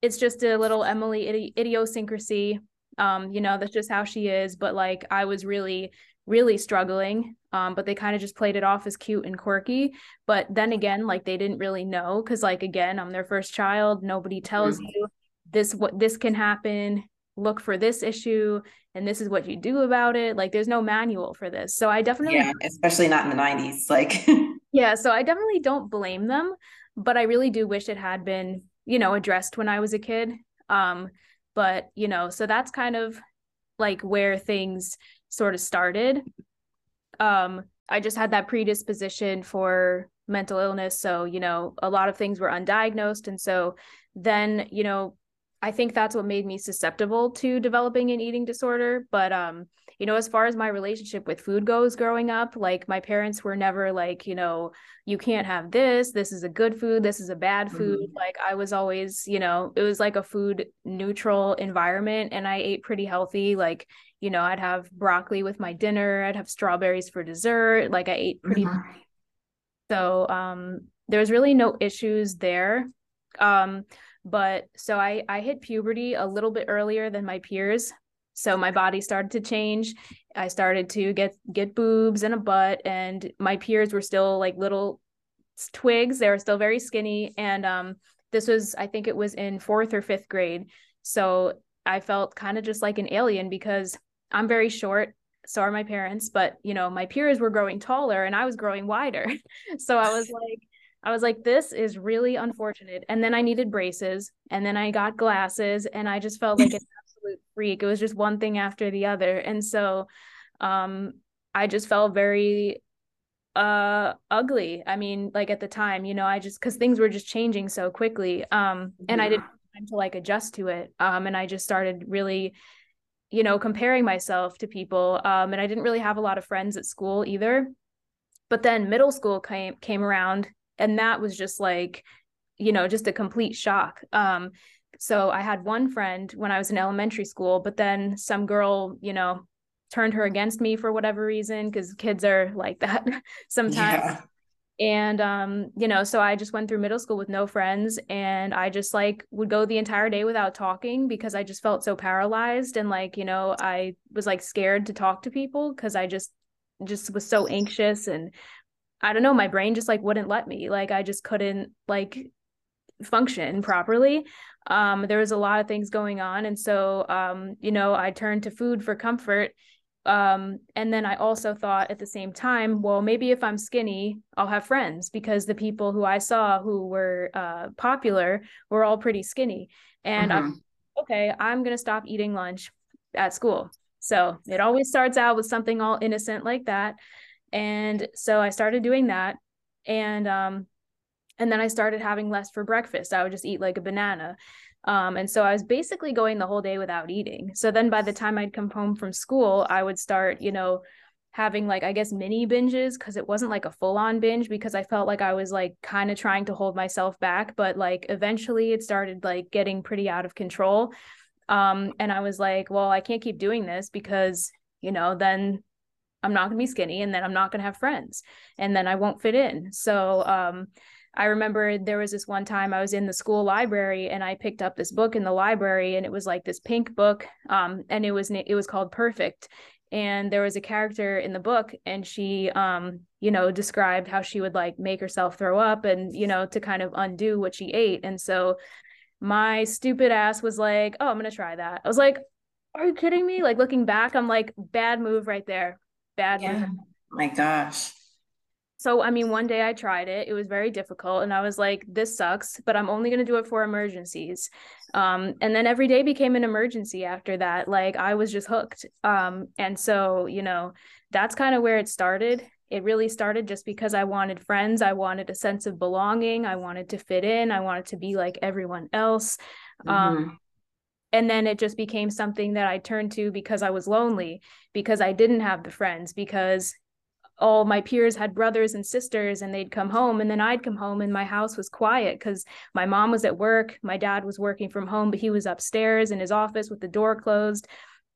it's just a little Emily idi- idiosyncrasy. Um, you know, that's just how she is. But like, I was really really struggling um, but they kind of just played it off as cute and quirky but then again like they didn't really know because like again i'm their first child nobody tells mm-hmm. you this what this can happen look for this issue and this is what you do about it like there's no manual for this so i definitely yeah especially not in the 90s like [LAUGHS] yeah so i definitely don't blame them but i really do wish it had been you know addressed when i was a kid um but you know so that's kind of like where things sort of started. Um, I just had that predisposition for mental illness. So, you know, a lot of things were undiagnosed. And so then, you know, I think that's what made me susceptible to developing an eating disorder. But um, you know, as far as my relationship with food goes growing up, like my parents were never like, you know, you can't have this, this is a good food, this is a bad food. Mm-hmm. Like I was always, you know, it was like a food neutral environment and I ate pretty healthy. Like, you know, I'd have broccoli with my dinner, I'd have strawberries for dessert. Like I ate pretty mm-hmm. so um there's really no issues there. Um but so I I hit puberty a little bit earlier than my peers. So my body started to change. I started to get get boobs and a butt and my peers were still like little twigs. They were still very skinny and um this was I think it was in 4th or 5th grade. So I felt kind of just like an alien because I'm very short so are my parents but you know my peers were growing taller and i was growing wider [LAUGHS] so i was like I was like, this is really unfortunate. And then I needed braces and then I got glasses and I just felt like an [LAUGHS] absolute freak. It was just one thing after the other. And so um I just felt very uh ugly. I mean, like at the time, you know, I just cuz things were just changing so quickly. Um and yeah. I didn't time to like adjust to it. Um and I just started really you know, comparing myself to people. Um and I didn't really have a lot of friends at school either. But then middle school came came around and that was just like you know just a complete shock um so i had one friend when i was in elementary school but then some girl you know turned her against me for whatever reason because kids are like that [LAUGHS] sometimes yeah. and um you know so i just went through middle school with no friends and i just like would go the entire day without talking because i just felt so paralyzed and like you know i was like scared to talk to people because i just just was so anxious and I don't know, my brain just like wouldn't let me. Like I just couldn't like function properly. Um, there was a lot of things going on. And so, um, you know, I turned to food for comfort. um, and then I also thought at the same time, well, maybe if I'm skinny, I'll have friends because the people who I saw who were uh, popular were all pretty skinny. And mm-hmm. I'm okay, I'm going to stop eating lunch at school. So it always starts out with something all innocent like that. And so I started doing that. And um, and then I started having less for breakfast. I would just eat like a banana. Um, and so I was basically going the whole day without eating. So then by the time I'd come home from school, I would start, you know, having like, I guess, mini binges because it wasn't like a full on binge because I felt like I was like kind of trying to hold myself back. But like eventually it started like getting pretty out of control. Um, and I was like, well, I can't keep doing this because, you know, then I'm not going to be skinny and then I'm not going to have friends and then I won't fit in. So, um, I remember there was this one time I was in the school library and I picked up this book in the library and it was like this pink book um, and it was it was called Perfect. And there was a character in the book and she um you know described how she would like make herself throw up and you know to kind of undo what she ate. And so my stupid ass was like oh i'm gonna try that. I was like are you kidding me? Like looking back i'm like bad move right there bad yeah. my gosh so, I mean, one day I tried it. It was very difficult. And I was like, this sucks, but I'm only going to do it for emergencies. Um, and then every day became an emergency after that. Like, I was just hooked. Um, and so, you know, that's kind of where it started. It really started just because I wanted friends. I wanted a sense of belonging. I wanted to fit in. I wanted to be like everyone else. Um, mm-hmm. Um, and then it just became something that I turned to because I was lonely, because I didn't have the friends, because all my peers had brothers and sisters and they'd come home and then I'd come home and my house was quiet cuz my mom was at work, my dad was working from home but he was upstairs in his office with the door closed.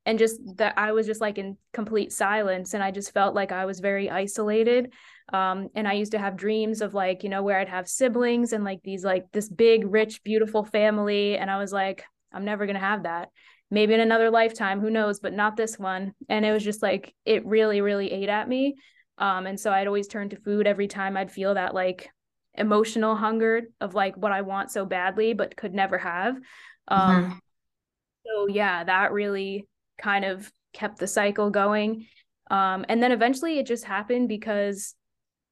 And just that I was just like in complete silence and I just felt like I was very isolated. Um, and I used to have dreams of like you know where I'd have siblings and like these like this big rich beautiful family. And I was like I'm never going to have that maybe in another lifetime who knows but not this one and it was just like it really really ate at me um, and so I'd always turn to food every time I'd feel that like emotional hunger of like what I want so badly but could never have. Um, mm-hmm. So yeah, that really kind of kept the cycle going. Um, and then eventually it just happened because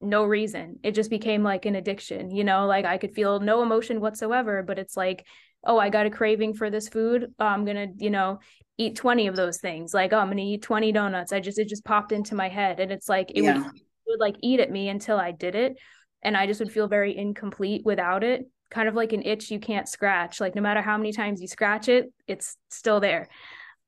no reason. It just became like an addiction, you know, like I could feel no emotion whatsoever, but it's like, oh, I got a craving for this food. Oh, I'm going to, you know, eat 20 of those things. Like oh i'm gonna eat 20 donuts. I just it just popped into my head. And it's like it, yeah. would, it would like eat at me until i did it. And i just would feel very incomplete without it. Kind of like an itch you can't scratch. Like no matter how many times you scratch it it's still there.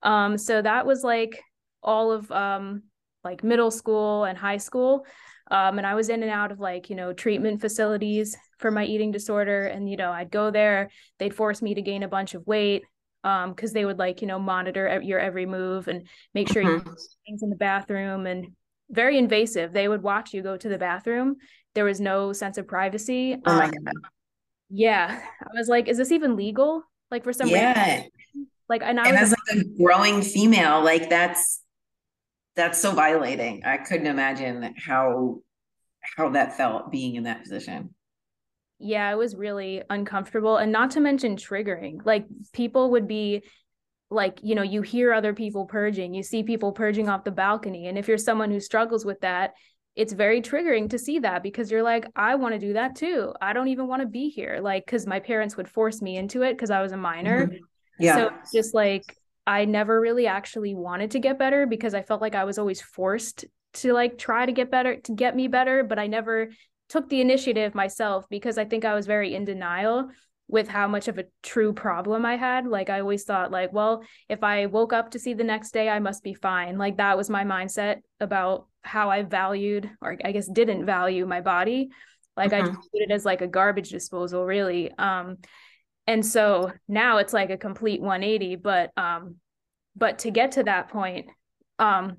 Um so that was like all of um like middle school and high school. Um, and I was in and out of like, you know, treatment facilities for my eating disorder. And, you know, I'd go there, they'd force me to gain a bunch of weight um because they would like you know monitor your every move and make sure mm-hmm. you things in the bathroom and very invasive. They would watch you go to the bathroom. There was no sense of privacy. Oh my um, god. yeah. I was like is this even legal? Like for some yeah. reason? like and I and as like a growing female like that's that's so violating. I couldn't imagine how how that felt being in that position yeah, it was really uncomfortable and not to mention triggering. Like people would be like, you know, you hear other people purging, you see people purging off the balcony. And if you're someone who struggles with that, it's very triggering to see that because you're like, I want to do that too. I don't even want to be here. Like, because my parents would force me into it because I was a minor. Mm-hmm. Yeah. So just like, I never really actually wanted to get better because I felt like I was always forced to like try to get better to get me better but i never took the initiative myself because I think I was very in denial with how much of a true problem I had. Like I always thought like, well, if I woke up to see the next day, I must be fine. Like that was my mindset about how I valued or I guess didn't value my body. Like I mm-hmm. just viewed it as like a garbage disposal really. Um and so now it's like a complete 180, but um but to get to that point, um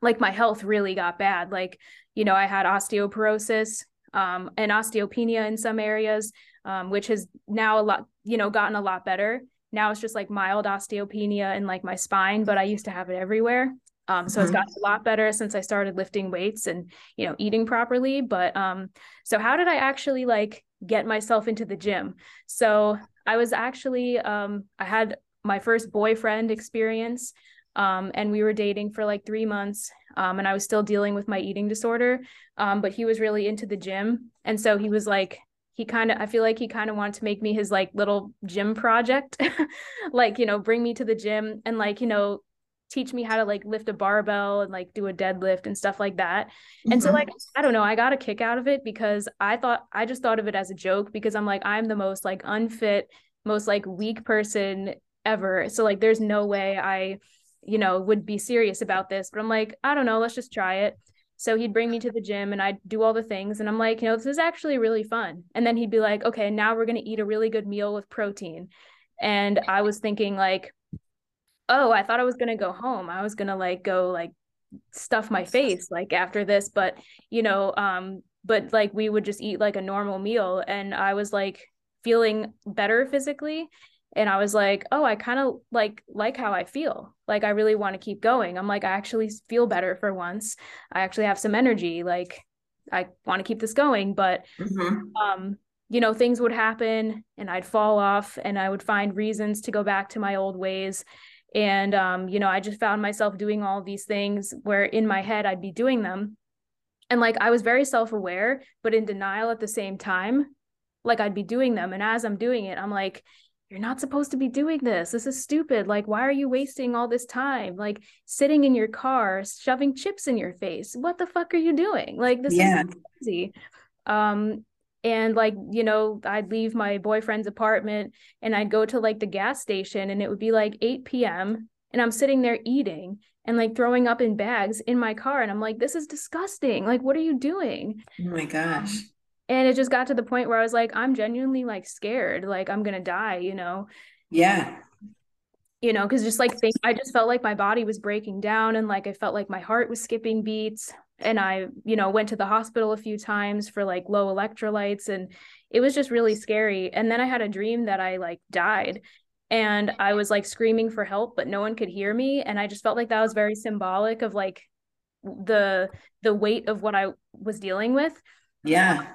like my health really got bad. Like, you know, I had osteoporosis, um, and osteopenia in some areas, um, which has now a lot, you know, gotten a lot better. Now it's just like mild osteopenia in like my spine, but I used to have it everywhere. Um, so mm-hmm. it's gotten a lot better since I started lifting weights and you know eating properly. But um, so how did I actually like get myself into the gym? So I was actually um, I had my first boyfriend experience Um, and we were dating for like three months. Um, and I was still dealing with my eating disorder. Um, but he was really into the gym. And so he was like, he kind of, I feel like he kind of wanted to make me his like little gym project, [LAUGHS] like, you know, bring me to the gym and like, you know, teach me how to like lift a barbell and like do a deadlift and stuff like that. Mm-hmm. And so like I don't know, I got a kick out of it because I thought I just thought of it as a joke because I'm like I'm the most like unfit, most like weak person ever. So like there's no way I you know would be serious about this, but I'm like I don't know, let's just try it. So he'd bring me to the gym and I'd do all the things. And I'm like, you know, this is actually really fun. And then he'd be like, okay, now we're going to eat a really good meal with protein. And I was thinking, like, oh, I thought I was gonna go home. I was gonna like go like stuff my face like after this, but you know, um, but like we would just eat like a normal meal, and I was like feeling better physically and i was like oh i kind of like like how i feel. Like i really want to keep going. I'm like i actually feel better for once. I actually have some energy. Like i want to keep this going. But mm-hmm. um you know things would happen and i'd fall off and i would find reasons to go back to my old ways. And um, you know i just found myself doing all these things where in my head i'd be doing them. And like i was very self-aware but in denial at the same time like i'd be doing them. And as i'm doing it i'm like you're not supposed to be doing this. This is stupid. Like why are you wasting all this time? Like sitting in your car shoving chips in your face. What the fuck are you doing? Like this yeah. is crazy. Um and like you know i'd leave my boyfriend's apartment and i'd go to like the gas station and it would be like 8 p.m and i'm sitting there eating and like throwing up in bags in my car and i'm like this is disgusting. Like what are you doing? Oh my gosh and it just got to the point where i was like i'm genuinely like scared like i'm gonna die you know yeah you know because just like think i just felt like my body was breaking down and like i felt like my heart was skipping beats and I, you know, went to the hospital a few times for like low electrolytes and it was just really scary. And then I had a dream that I like died and I was like screaming for help but no one could hear me and I just felt like that was very symbolic of like the the weight of what I was dealing with. Yeah.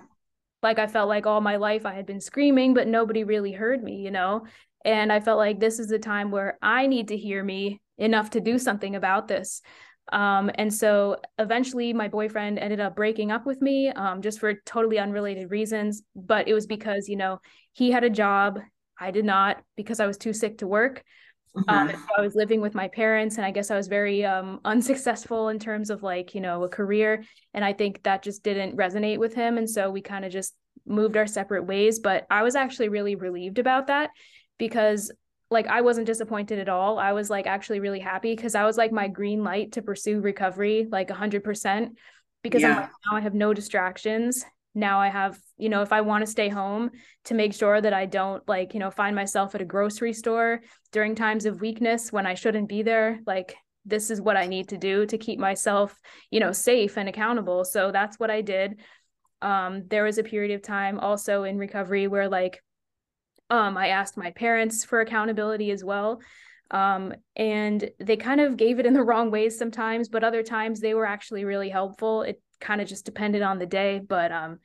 Like I felt like all my life I had been screaming but nobody really heard me, you know. And I felt like this is the time where I need to hear me enough to do something about this. Um, and so eventually my boyfriend ended up breaking up with me um, just for totally unrelated reasons. But it was because, you know, he had a job. I did not because I was too sick to work. Mm-hmm. Um, so I was living with my parents, and I guess I was very um, unsuccessful in terms of like, you know, a career. And I think that just didn't resonate with him. And so we kind of just moved our separate ways. But I was actually really relieved about that because like I wasn't disappointed at all. I was like actually really happy because I was like my green light to pursue recovery like 100% because yeah. like, now I have no distractions. Now I have, you know, if I want to stay home to make sure that I don't like, you know, find myself at a grocery store during times of weakness when I shouldn't be there, like this is what I need to do to keep myself, you know, safe and accountable. So that's what I did. Um there was a period of time also in recovery where like um, I asked my parents for accountability as well. Um, and they kind of gave it in the [LAUGHS] wrong ways sometimes, but other times they were actually really helpful. It kind of just depended on the day. But um,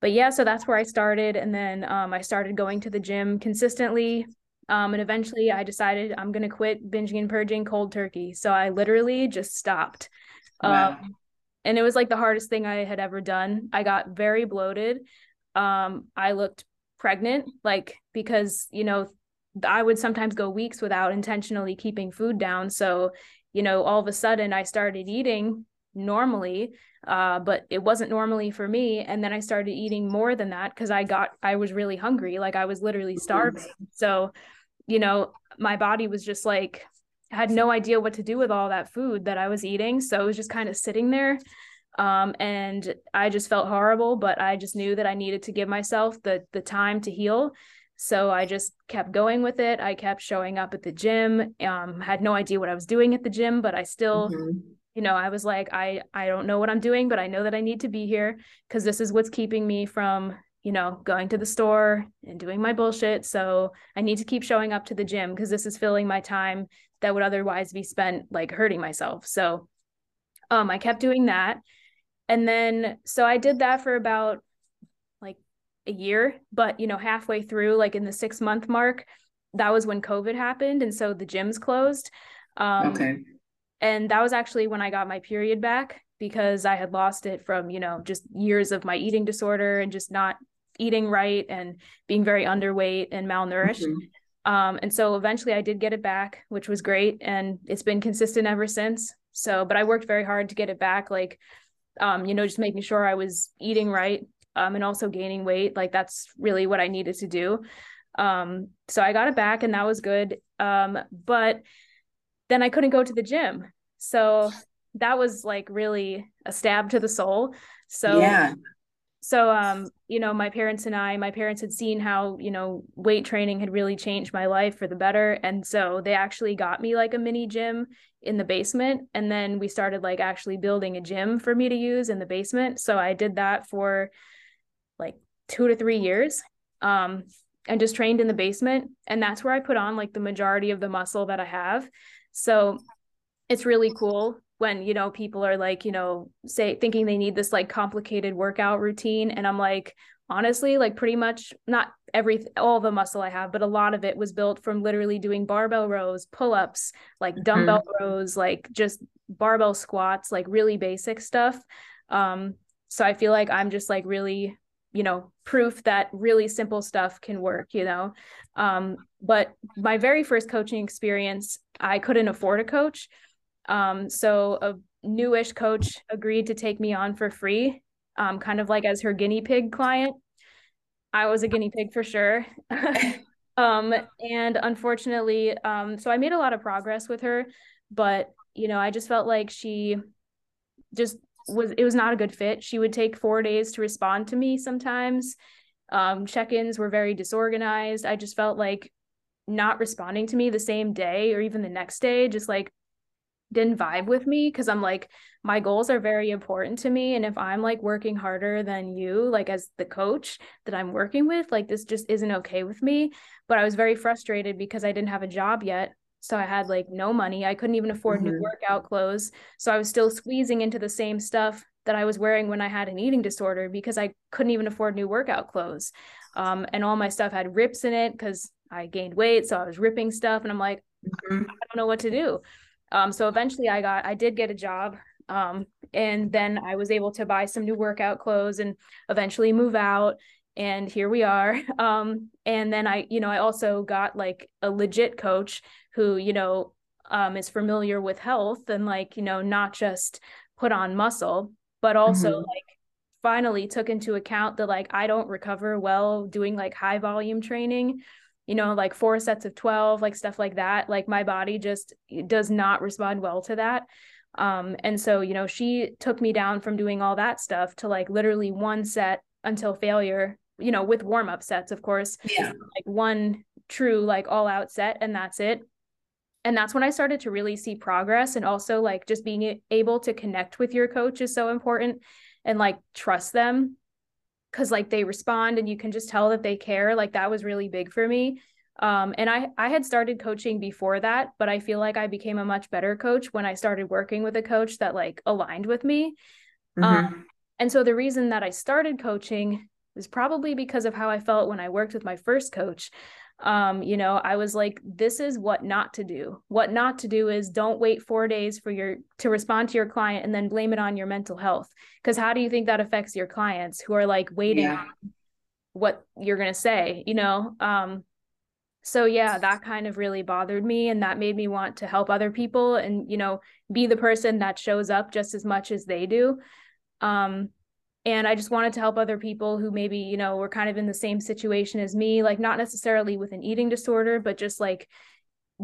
but yeah, so that's where I started. And then um, I started going to the gym consistently. Um, and eventually I decided I'm going to quit binging and purging cold turkey. So I literally just stopped. Wow. Um, and it was like the hardest thing I had ever done. I got very bloated. Um, I looked pregnant like because you know i would sometimes go weeks without intentionally keeping food down so you know all of a sudden i started eating normally uh, but it wasn't normally for me and then i started eating more than that because i got i was really hungry like i was literally starving so you know my body was just like had no idea what to do with all that food that i was eating so it was just kind of sitting there um, and I just felt horrible, but I just knew that I needed to give myself the the time to heal. So I just kept going with it. I kept showing up at the gym. Um, had no idea what I was doing at the gym, but I still, mm-hmm. You know, I was like, I I don't know what I'm doing, but I know that I need to be here because this is what's keeping me from, you know, going to the store and doing my bullshit. So I need to keep showing up to the gym because this is filling my time that would otherwise be spent like hurting myself. So um, I kept doing that and then so i did that for about like a year but you know halfway through like in the six month mark that was when covid happened and so the gyms closed Um, okay. And that was actually when I got my period back because I had lost it from, you know, just years of my eating disorder and just not eating right and being very underweight and malnourished. Mm-hmm. Um, and so eventually I did get it back, which was great. And it's been consistent ever since. So, but I worked very hard to get it back, like, um, you know, just making sure I was eating right um, and also gaining weight. Like, that's really what I needed to do. Um, so I got it back and that was good. Um, but then I couldn't go to the gym. So that was like really a stab to the soul. So yeah. So um, you know, my parents and I, my parents had seen how, you know, weight training had really changed my life for the better. And so they actually got me like a mini gym in the basement. And then we started like actually building a gym for me to use in the basement. So I did that for like two to three years. Um, and just trained in the basement. And that's where I put on like the majority of the muscle that I have. So it's really cool when you know people are like you know say thinking they need this like complicated workout routine. And i'm like honestly like pretty much not every all the muscle i have but a lot of it was built from literally doing barbell rows pull-ups like dumbbell mm-hmm. rows like just barbell squats like really basic stuff. Um so i feel like i'm just like really you know proof that really simple stuff can work you know? Um but my very first coaching experience i couldn't afford a coach um, so a newish coach agreed to take me on for free, um, kind of like as her guinea pig client. I was a guinea pig for sure. [LAUGHS] um, and unfortunately, um, so I made a lot of progress with her, but you know, I just felt like she just was it was not a good fit. She would take four days to respond to me sometimes. Um, check-ins were very disorganized. I just felt like not responding to me the same day or even the next day, just like didn't vibe with me because I'm like, my goals are very important to me. And if I'm like working harder than you, like as the coach that I'm working with, like this just isn't okay with me. But I was very frustrated because I didn't have a job yet. So I had like no money. I couldn't even afford mm-hmm. new workout clothes. So I was still squeezing into the same stuff that I was wearing when I had an eating disorder because I couldn't even afford new workout clothes. Um, and all my stuff had rips in it because I gained weight. So I was ripping stuff. And I'm like, mm-hmm. I don't know what to do. Um, so eventually I got, I did get a job. Um, and then I was able to buy some new workout clothes and eventually move out. And here we are. [LAUGHS] Um, and then I, you know, I also got like a legit coach who, you know, um, is familiar with health and like, you know, not just put on muscle, but also mm-hmm. like finally took into account that like I don't recover well doing like high volume training you know, like four sets of 12, like stuff like that. Like my body just does not respond well to that. Um, and so, you know, she took me down from doing all that stuff to like literally one set until failure, you know, with warm up sets, of course. Yeah. Like one true, like all out set, and that's it. And that's when I started to really see progress. And also, like, just being able to connect with your coach is so important and like trust them because like they respond and you can just tell that they care like that was really big for me. Um, and i i had started coaching before that but i feel like i became a much better coach when i started working with a coach that like aligned with me. Mm-hmm. um, and so the reason that i started coaching was probably because of how i felt when i worked with my first coach um you know i was like this is what not to do. What not to do is don't wait 4 days for your to respond to your client and then blame it on your mental health. Because how do you think that affects your clients who are like waiting yeah. what you're going to say you know? Um so yeah that kind of really bothered me and that made me want to help other people and you know be the person that shows up just as much as they do. Um and i just wanted to help other people who maybe you know were kind of in the same situation as me like not necessarily with an eating disorder but just like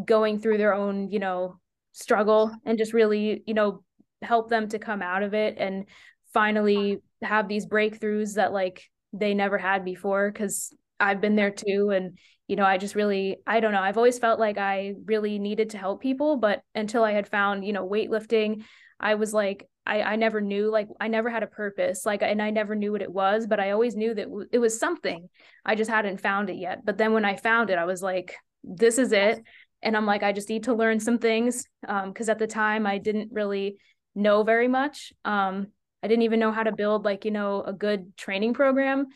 going through their own you know struggle and just really you know help them to come out of it and finally have these breakthroughs that like they never had before because i've been there too. And you know i just really i don't know i've always felt like i really needed to help people but until i had found you know weightlifting i was like I, I never knew like I never had a purpose like and I never knew what it was but I always knew that w- it was something. I just hadn't found it yet. But then when I found it I was like this is it. And I'm like I just need to learn some things um because at the time I didn't really know very much. Um I didn't even know how to build like you know a good training program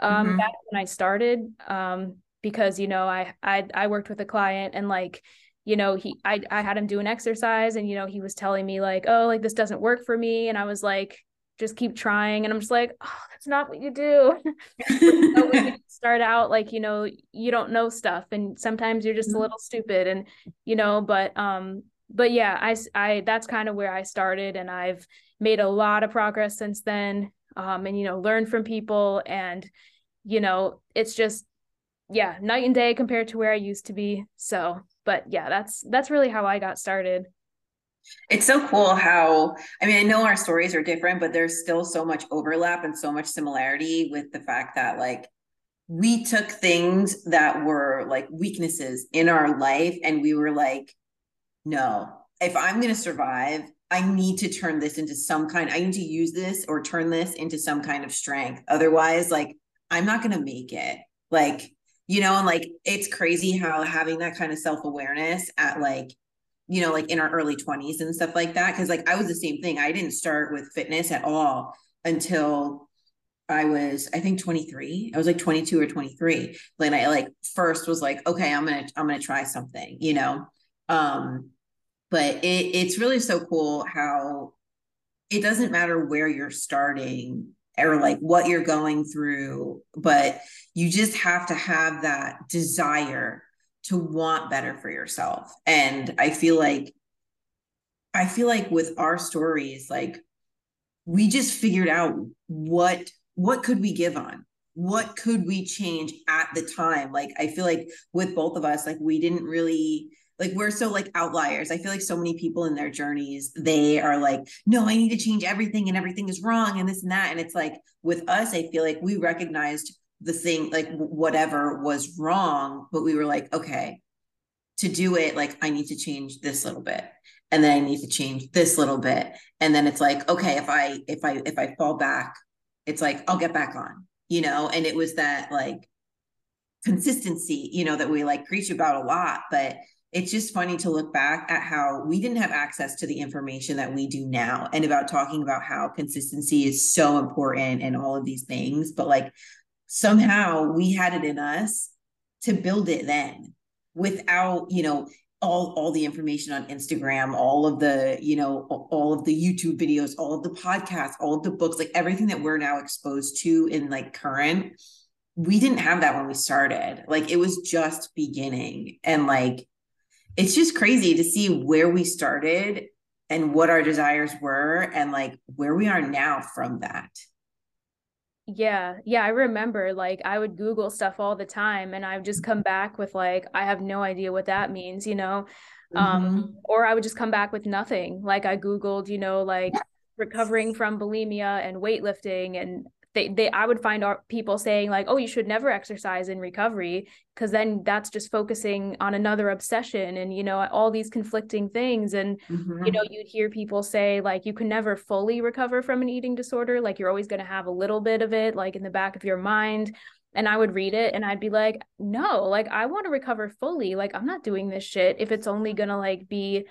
um mm-hmm. back when I started um because you know I I I worked with a client and like you know he I, I had him do an exercise and you know he was telling me like oh like this doesn't work for me. And i was like just keep trying. And i'm just like oh that's not what you do. [LAUGHS] You [LAUGHS] start out like you know you don't know stuff and sometimes you're just a mm-hmm. little stupid and you know but um but yeah i i that's kind of where i started and i've made a lot of progress since then um and you know learned from people and you know it's just yeah night and day compared to where i used to be so but yeah that's that's really how i got started. It's so cool how i mean i know our stories are different but there's still so much overlap and so much similarity with the fact that like we took things that were like weaknesses in our life and we were like no if i'm going to survive i need to turn this into some kind i need to use this or turn this into some kind of strength. Otherwise like i'm not going to make it. Like you know and like it's crazy how having that kind of self-awareness at like you know like in our early 20s and stuff like that because like i was the same thing. I didn't start with fitness at all until i was i think 23 i was like 22 or 23 when i like first was like okay i'm gonna i'm gonna try something you know? Um but it, it's really so cool how it doesn't matter where you're starting or like what you're going through but you just have to have that desire to want better for yourself. And i feel like i feel like with our stories like we just figured out what what could we give on? What could we change at the time? Like i feel like with both of us like we didn't really like we're so like outliers. I feel like so many people in their journeys they are like no i need to change everything and everything is wrong and this and that. And it's like with us i feel like we recognized the thing like whatever was wrong but we were like okay to do it like i need to change this little bit and then i need to change this little bit and then it's like okay if i if i if i fall back it's like i'll get back on you know? And it was that like consistency you know that we like preach about a lot but it's just funny to look back at how we didn't have access to the information that we do now and about talking about how consistency is so important and all of these things but like somehow we had it in us to build it then without you know all all the information on Instagram, all of the, you know, all of the YouTube videos, all of the podcasts, all of the books, like everything that we're now exposed to in like current, we didn't have that when we started. Like it was just beginning. And like it's just crazy to see where we started and what our desires were and like where we are now from that. Yeah, yeah, I remember like I would Google stuff all the time and I would just come back with like I have no idea what that means, you know. Mm-hmm. Um or I would just come back with nothing. Like I googled, you know, like recovering from bulimia and weightlifting and they, they I would find people saying like, oh, you should never exercise in recovery because then that's just focusing on another obsession and you know all these conflicting things and mm-hmm. you know you'd hear people say like you can never fully recover from an eating disorder like you're always going to have a little bit of it like in the back of your mind and I would read it and I'd be like, no, like I want to recover fully. Like I'm not doing this shit if it's only gonna like be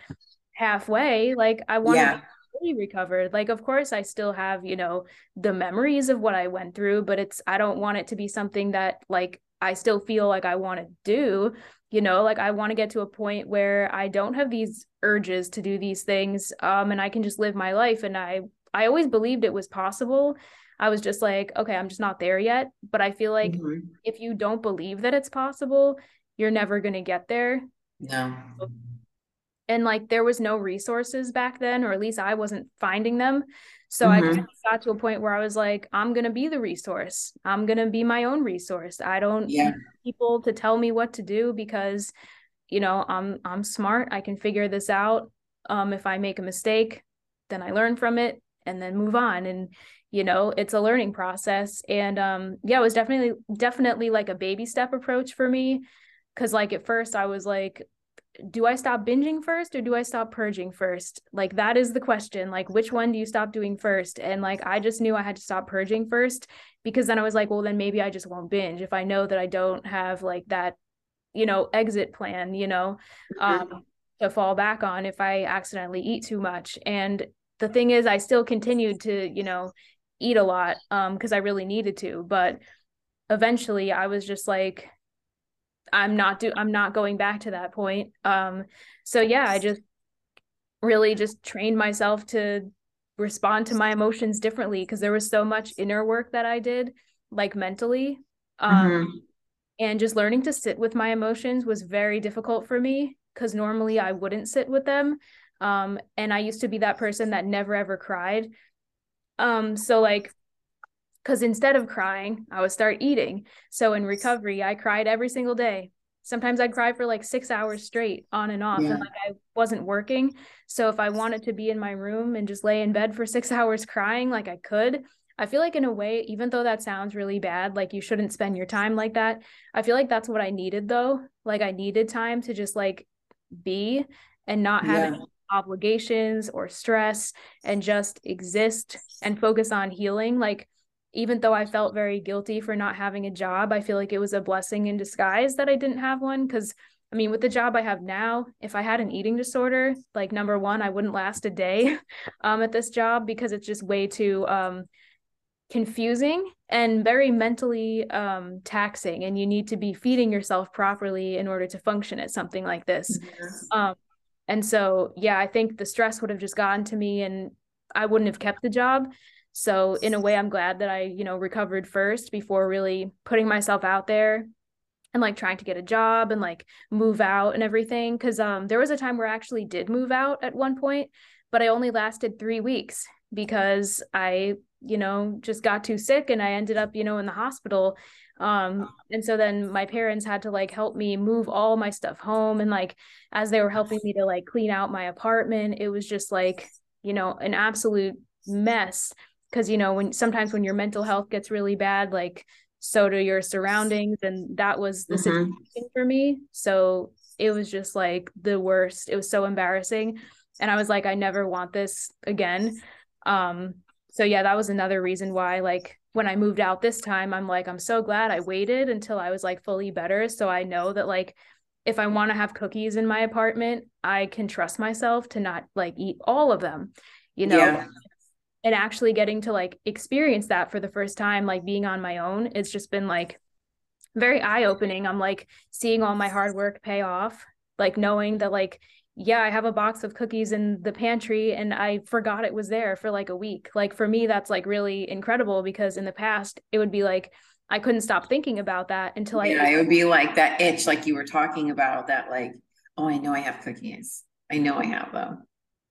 halfway. Like I want to yeah fully recovered. Like, of course, I still have, you know, the memories of what I went through, but it's, I don't want it to be something that like I still feel like I want to do. You know, like I want to get to a point where I don't have these urges to do these things um, and I can just live my life. And I, I always believed it was possible. I was just like, okay, I'm just not there yet. But I feel like mm-hmm. if you don't believe that it's possible, you're never going to get there. No and like there was no resources back then or at least i wasn't finding them. So mm-hmm. i got to a point where i was like i'm going to be the resource. I'm going to be my own resource. I don't yeah. need people to tell me what to do because you know i'm i'm smart. I can figure this out. Um if i make a mistake then i learn from it and then move on. And you know it's a learning process. And um yeah it was definitely definitely like a baby step approach for me because like at first i was like do I stop binging first or do I stop purging first? Like that is the question. Like which one do you stop doing first? And like I just knew I had to stop purging first because then I was like, well then maybe I just won't binge if I know that I don't have like that, you know, exit plan, you know, mm-hmm. um to fall back on if I accidentally eat too much. And the thing is I still continued to, you know, eat a lot um because I really needed to, but eventually I was just like I'm not do I'm not going back to that point. Um so yeah, I just really just trained myself to respond to my emotions differently because there was so much inner work that I did like mentally. Um mm-hmm. and just learning to sit with my emotions was very difficult for me because normally I wouldn't sit with them. Um and I used to be that person that never ever cried. Um so like because instead of crying, I would start eating. So in recovery, I cried every single day. Sometimes I'd cry for like six hours straight on and off, yeah. and like I wasn't working. So if I wanted to be in my room and just lay in bed for six [LAUGHS] hours crying, like I could. I feel like in a way, even though that sounds really bad, like you shouldn't spend your time like that. I feel like that's what I needed though. Like I needed time to just like be and not have yeah. obligations or stress and just exist and focus on healing. Like even though I felt very guilty for not having a job, I feel like it was a blessing in disguise that I didn't have one. Cause I mean, with the job I have now, if I had an eating disorder, like number one, I wouldn't last a day [LAUGHS] um, at this job because it's just way too um, confusing and very mentally um, taxing. And you need to be feeding yourself properly in order to function at something like this. Yes. Um, and so, yeah, I think the stress would have just gotten to me and I wouldn't have kept the job. So in a way, I'm glad that I, you know, recovered first before really putting myself out there and like trying to get a job and like move out and everything. Cause um there was a time where I actually did move out at one point, but I only lasted three weeks because I, you know, just got too sick and I ended up, you know, in the hospital. Um, and so then my parents had to like help me move all my stuff home. And like as they were helping me to like clean out my apartment, it was just like, you know, an absolute mess because you know when sometimes when your mental health gets really bad like so do your surroundings and that was the mm-hmm. situation for me. So it was just like the worst. It was so embarrassing. And i was like i never want this again. Um so yeah that was another reason why like when i moved out this time i'm like i'm so glad i waited until i was like fully better so i know that like if i want to have cookies in my apartment i can trust myself to not like eat all of them you know? Yeah and actually getting to like experience that for the first time like being on my own it's just been like very eye opening i'm like seeing all my hard work pay off like knowing that like yeah i have a box of cookies in the pantry and i forgot it was there for like a week. Like for me that's like really incredible because in the past it would be like i couldn't stop thinking about that until i yeah it would be like that itch like you were talking about that like oh i know i have cookies. I know i have them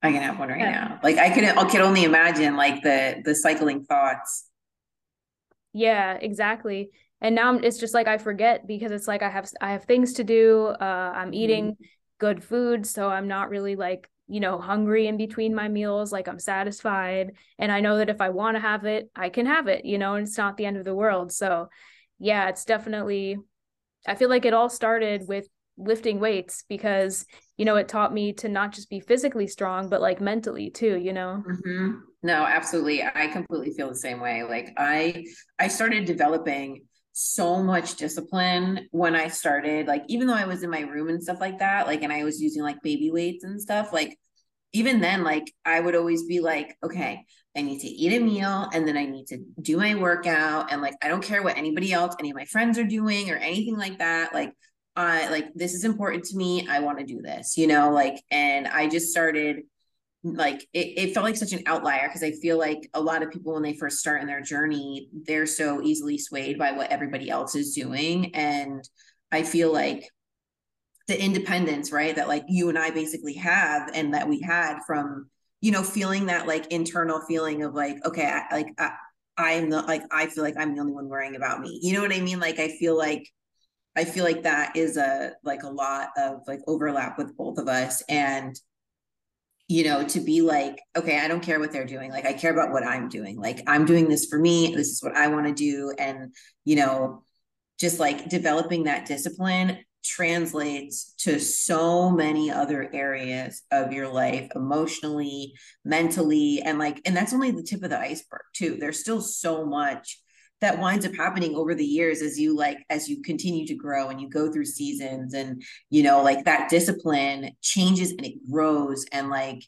I can have one right yeah. now. Like I can I can only imagine like the the cycling thoughts. Yeah, exactly. And now it's just like I forget because it's like I have I have things to do. Uh I'm eating mm-hmm. good food, so I'm not really like, you know, hungry in between my meals, like I'm satisfied and I know that if I want to have it, I can have it, you know, and it's not the end of the world. So, yeah, it's definitely I feel like it all started with lifting weights because you know it taught me to not just be physically strong but like mentally too you know mm-hmm. no absolutely i completely feel the same way like i i started developing so much discipline when i started like even though i was in my room and stuff like that like and i was using like baby weights and stuff like even then like i would always be like okay I need to eat a meal and then I need to do my workout. And like, I don't care what anybody else, any of my friends are doing or anything like that. Like, I like this is important to me. I want to do this, you know, like, and I just started like it, it felt like such an outlier because I feel like a lot of people when they first start in their journey, they're so easily swayed by what everybody else is doing. And I feel like the independence, right, that like you and I basically have and that we had from, you know, feeling that like internal feeling of like, okay, I, like I, I'm the like I feel like I'm the only one worrying about me. You know what I mean? Like I feel like I feel like that is a like a lot of like overlap with both of us and you know to be like okay I don't care what they're doing. Like I care about what I'm doing. Like I'm doing this for me. This is what I want to do. And you know just like developing that discipline translates to so many other areas of your life emotionally mentally and like and that's only the tip of the iceberg too. There's still so much that winds up happening over the years as you like as you continue to grow and you go through seasons and you know like that discipline changes and it grows and like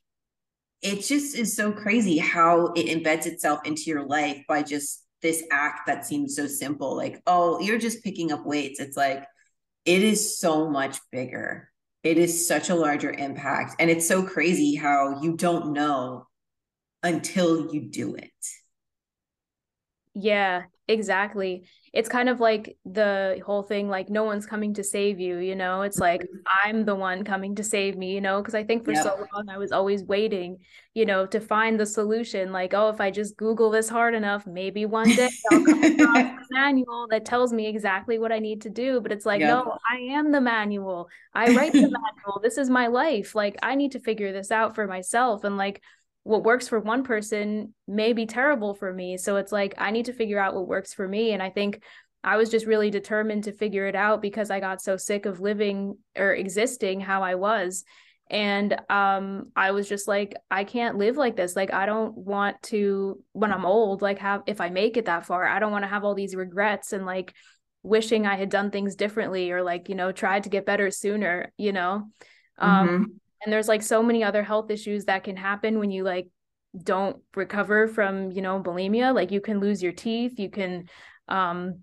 it just is so crazy how it embeds itself into your life by just this act that seems so simple like oh you're just picking up weights it's like it is so much bigger. It is such a larger impact. And it's so crazy how you don't know until you do it. Yeah, exactly. It's kind of like the whole thing like no one's coming to save you, you know? It's like mm-hmm. I'm the one coming to save me, you know? Because I think for yep. so long I was always waiting, you know, to find the solution. Like, oh, if I just Google this hard enough, maybe one day I'll come across [LAUGHS] a manual that tells me exactly what I need to do. But it's like, yep. no, I am the manual. I write the [LAUGHS] manual. This is my life. Like, I need to figure this out for myself. And like, what works for one person may be terrible for me. So it's like I need to figure out what works for me. And I think I was just really determined to figure it out because I got so sick of living or existing how I was. And um, I was just like, I can't live like this. Like, I don't want to, when I'm old, like, have, if I make it that far, I don't want to have all these regrets and like wishing I had done things differently or like, you know, tried to get better sooner, you know? Um, mm-hmm and there's like so many other health issues that can happen when you like don't recover from you know bulimia. Like you can lose your teeth you can um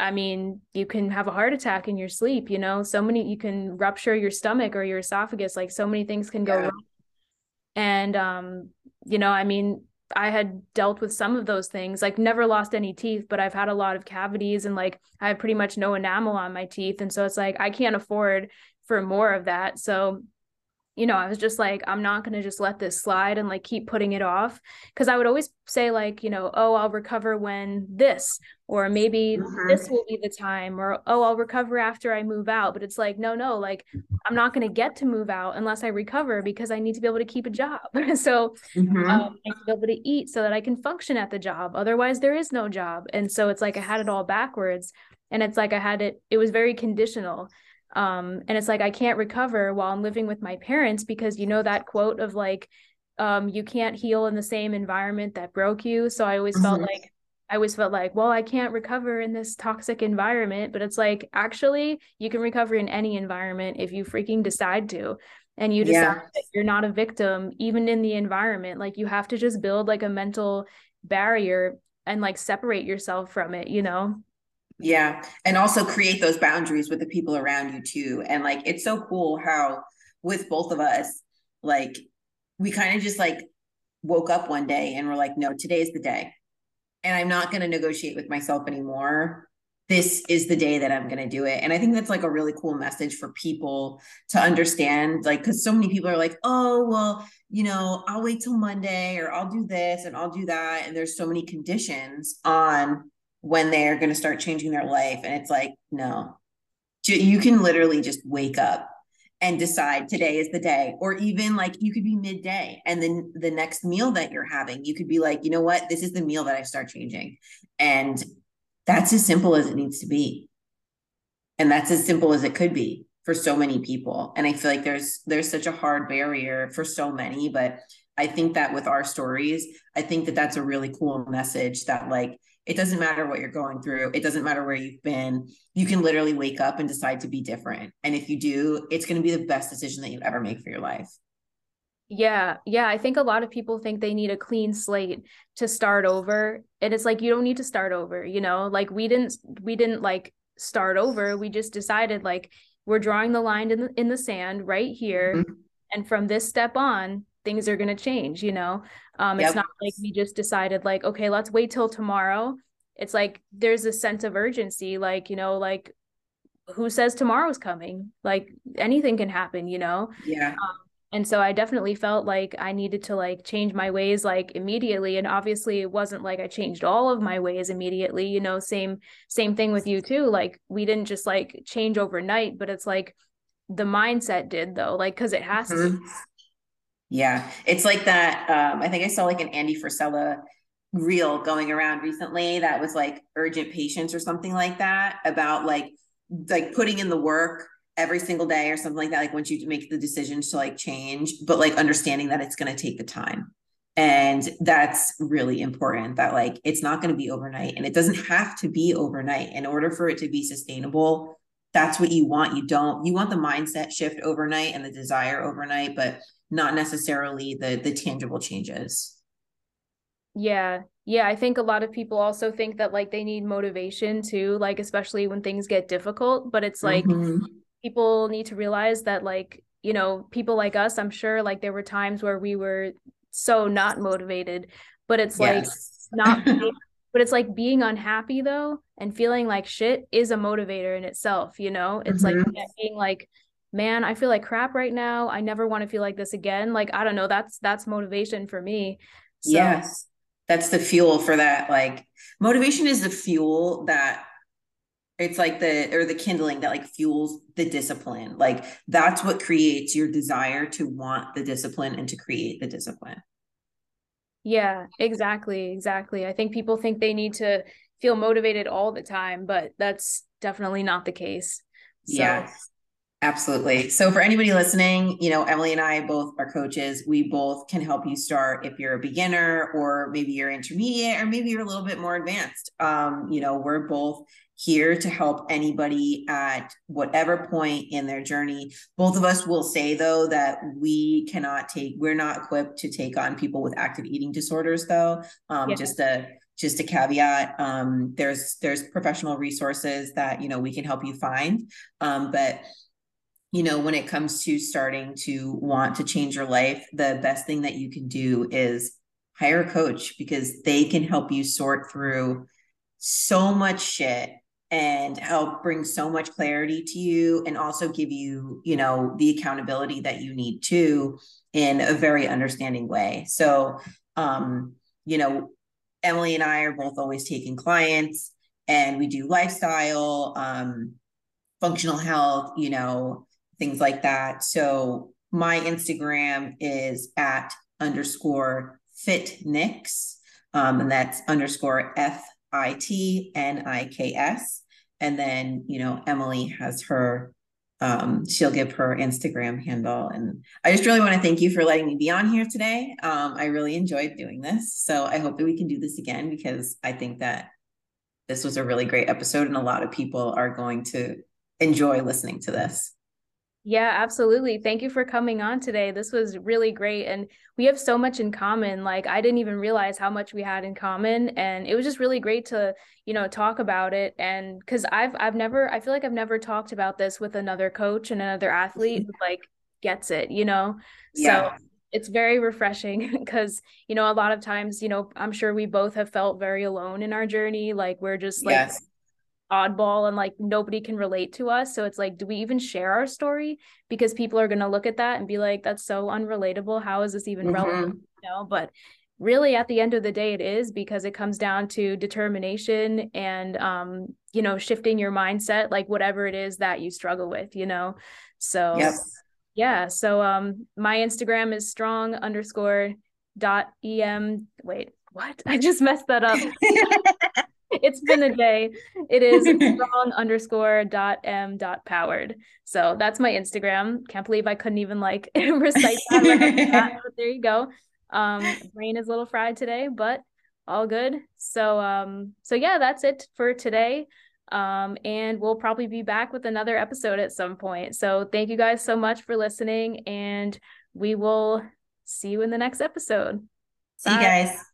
i mean you can have a heart attack in your sleep you know? So many you can rupture your stomach or your esophagus like so many things can go yeah. wrong. And um you know i mean i had dealt with some of those things like never lost any teeth but i've had a lot of cavities and like i have pretty much no enamel on my teeth. And so it's like i can't afford for more of that. So you know, I was just like, I'm not going to just let this slide and like keep putting it off. Cause I would always say, like, you know, oh, I'll recover when this, or maybe mm-hmm. this will be the time, or oh, I'll recover after I move out. But it's like, no, no, like, I'm not going to get to move out unless I recover because I need to be able to keep a job. [LAUGHS] so mm-hmm. um, I need to be able to eat so that I can function at the job. Otherwise, there is no job. And so it's like I had it all backwards. And it's like I had it, it was very conditional um, and it's like i can't recover while i'm living with my parents because you know that quote of like um, you can't heal in the same environment that broke you so i always mm-hmm. felt like i always felt like well i can't recover in this toxic environment but it's like actually you can recover in any environment if you freaking decide to and you decide yeah. that you're not a victim even in the environment like you have to just build like a mental barrier and like separate yourself from it you know yeah. And also create those boundaries with the people around you too. And like, it's so cool how with both of us, like, we kind of just like woke up one day and we're like, no, today's the day. And I'm not going to negotiate with myself anymore. This is the day that I'm going to do it. And I think that's like a really cool message for people to understand. Like, because so many people are like, oh, well, you know, I'll wait till Monday or I'll do this and I'll do that. And there's so many conditions on when they're going to start changing their life. And it's like, no, you can literally just wake up and decide today is the day or even like you could be midday and then the next meal that you're having you could be like you know what? This is the meal that i start changing. And that's as simple as it needs to be. And that's as simple as it could be for so many people. And i feel like there's there's such a hard barrier for so many but i think that with our stories i think that that's a really cool message that like it doesn't matter what you're going through. It doesn't matter where you've been. You can literally wake up and decide to be different. And if you do, it's going to be the best decision that you ever make for your life. Yeah, yeah. I think a lot of people think they need a clean slate to start over. And it's like you don't need to start over, you know? Like we didn't we didn't like start over. We just decided like we're drawing the line in the in the sand right here. Mm-hmm. And from this step on, things are going to change, you know? Um, yep. It's not like we just decided, like, okay, let's wait till tomorrow. It's like there's a sense of urgency, like, you know, like who says tomorrow's coming? Like anything can happen, you know? Yeah. Um, and so I definitely felt like I needed to like change my ways like immediately. And obviously it wasn't like I changed all of my ways immediately, you know, same, same thing with you too. Like we didn't just like change overnight, but it's like the mindset did though, like, cause it has mm-hmm. to yeah, it's like that. Um, I think I saw like an Andy Frisella reel going around recently that was like urgent patience or something like that about like like putting in the work every single day or something like that. Like once you make the decisions to like change, but like understanding that it's going to take the time. And that's really important that like it's not going to be overnight and it doesn't have to be overnight in order for it to be sustainable. That's what you want. You don't, you want the mindset shift overnight and the desire overnight, but not necessarily the the tangible changes Yeah. Yeah, I think a lot of people also think that like they need motivation too, like especially when things get difficult, but it's like mm-hmm. people need to realize that like, you know, people like us, I'm sure like there were times where we were so not motivated, but it's yes. like not [LAUGHS] but it's like being unhappy though and feeling like shit is a motivator in itself, you know? It's mm-hmm. like being like man, I feel like crap right now. I never want to feel like this again. Like I don't know, that's that's motivation for me. So, yes that's the fuel for that like motivation is the fuel that it's like the or the kindling that like fuels the discipline like that's what creates your desire to want the discipline and to create the discipline yeah exactly exactly i think people think they need to feel motivated all the time but that's definitely not the case so. yes Absolutely. So for anybody listening, you know, Emily and I both are coaches. We both can help you start if you're a beginner or maybe you're intermediate or maybe you're a little bit more advanced. Um, you know, we're both here to help anybody at whatever point in their journey. Both of us will say though that we cannot take we're not equipped to take on people with active eating disorders though. Um, yeah. just a just a caveat um, there's there's professional resources that you know we can help you find um, but you know, when it comes to starting to want to change your life, the best thing that you can do is hire a coach because they can help you sort through so much shit and help bring so much clarity to you and also give you, you know, the accountability that you need to in a very understanding way. So, um, you know, Emily and I are both always taking clients and we do lifestyle, um, functional health, you know, things like that. So my Instagram is at underscore fitniks, um, and that's underscore F I T N I K S. And then, you know, Emily has her, um, she'll give her Instagram handle. And I just really want to thank you for letting me be on here today. Um, I really enjoyed doing this. So I hope that we can do this again because I think that this was a really great episode and a lot of people are going to enjoy listening to this. Yeah, absolutely. Thank you for coming on today. This was really great. And we have so much in common. Like, I didn't even realize how much we had in common. And it was just really great to, you know, talk about it. And because I've, I've never, I feel like I've never talked about this with another coach and another athlete who like gets it, you know? Yeah. So it's very refreshing [LAUGHS] because, you know, a lot of times, you know, I'm sure we both have felt very alone in our journey. Like, we're just like, yes oddball and like nobody can relate to us. So it's like, do we even share our story? Because people are going to look at that and be like, that's so unrelatable. How is this even mm-hmm. relevant? You know, but really at the end of the day, it is because it comes down to determination and, um, you know, shifting your mindset, like whatever it is that you struggle with, you know? So, yep. yeah. So, um, my Instagram is strong underscore dot em. Wait, what? [LAUGHS] I just messed that up. [LAUGHS] it's been a day. It is [LAUGHS] strong underscore dot m dot powered. So that's my Instagram. Can't believe I couldn't even like [LAUGHS] recite [LAUGHS] that. but there you go. Um, brain is a little fried today, but all good. So um, so yeah, that's it for today. Um, and we'll probably be back with another episode at some point. So thank you guys so much for listening, and we will see you in the next episode. See Bye. you guys.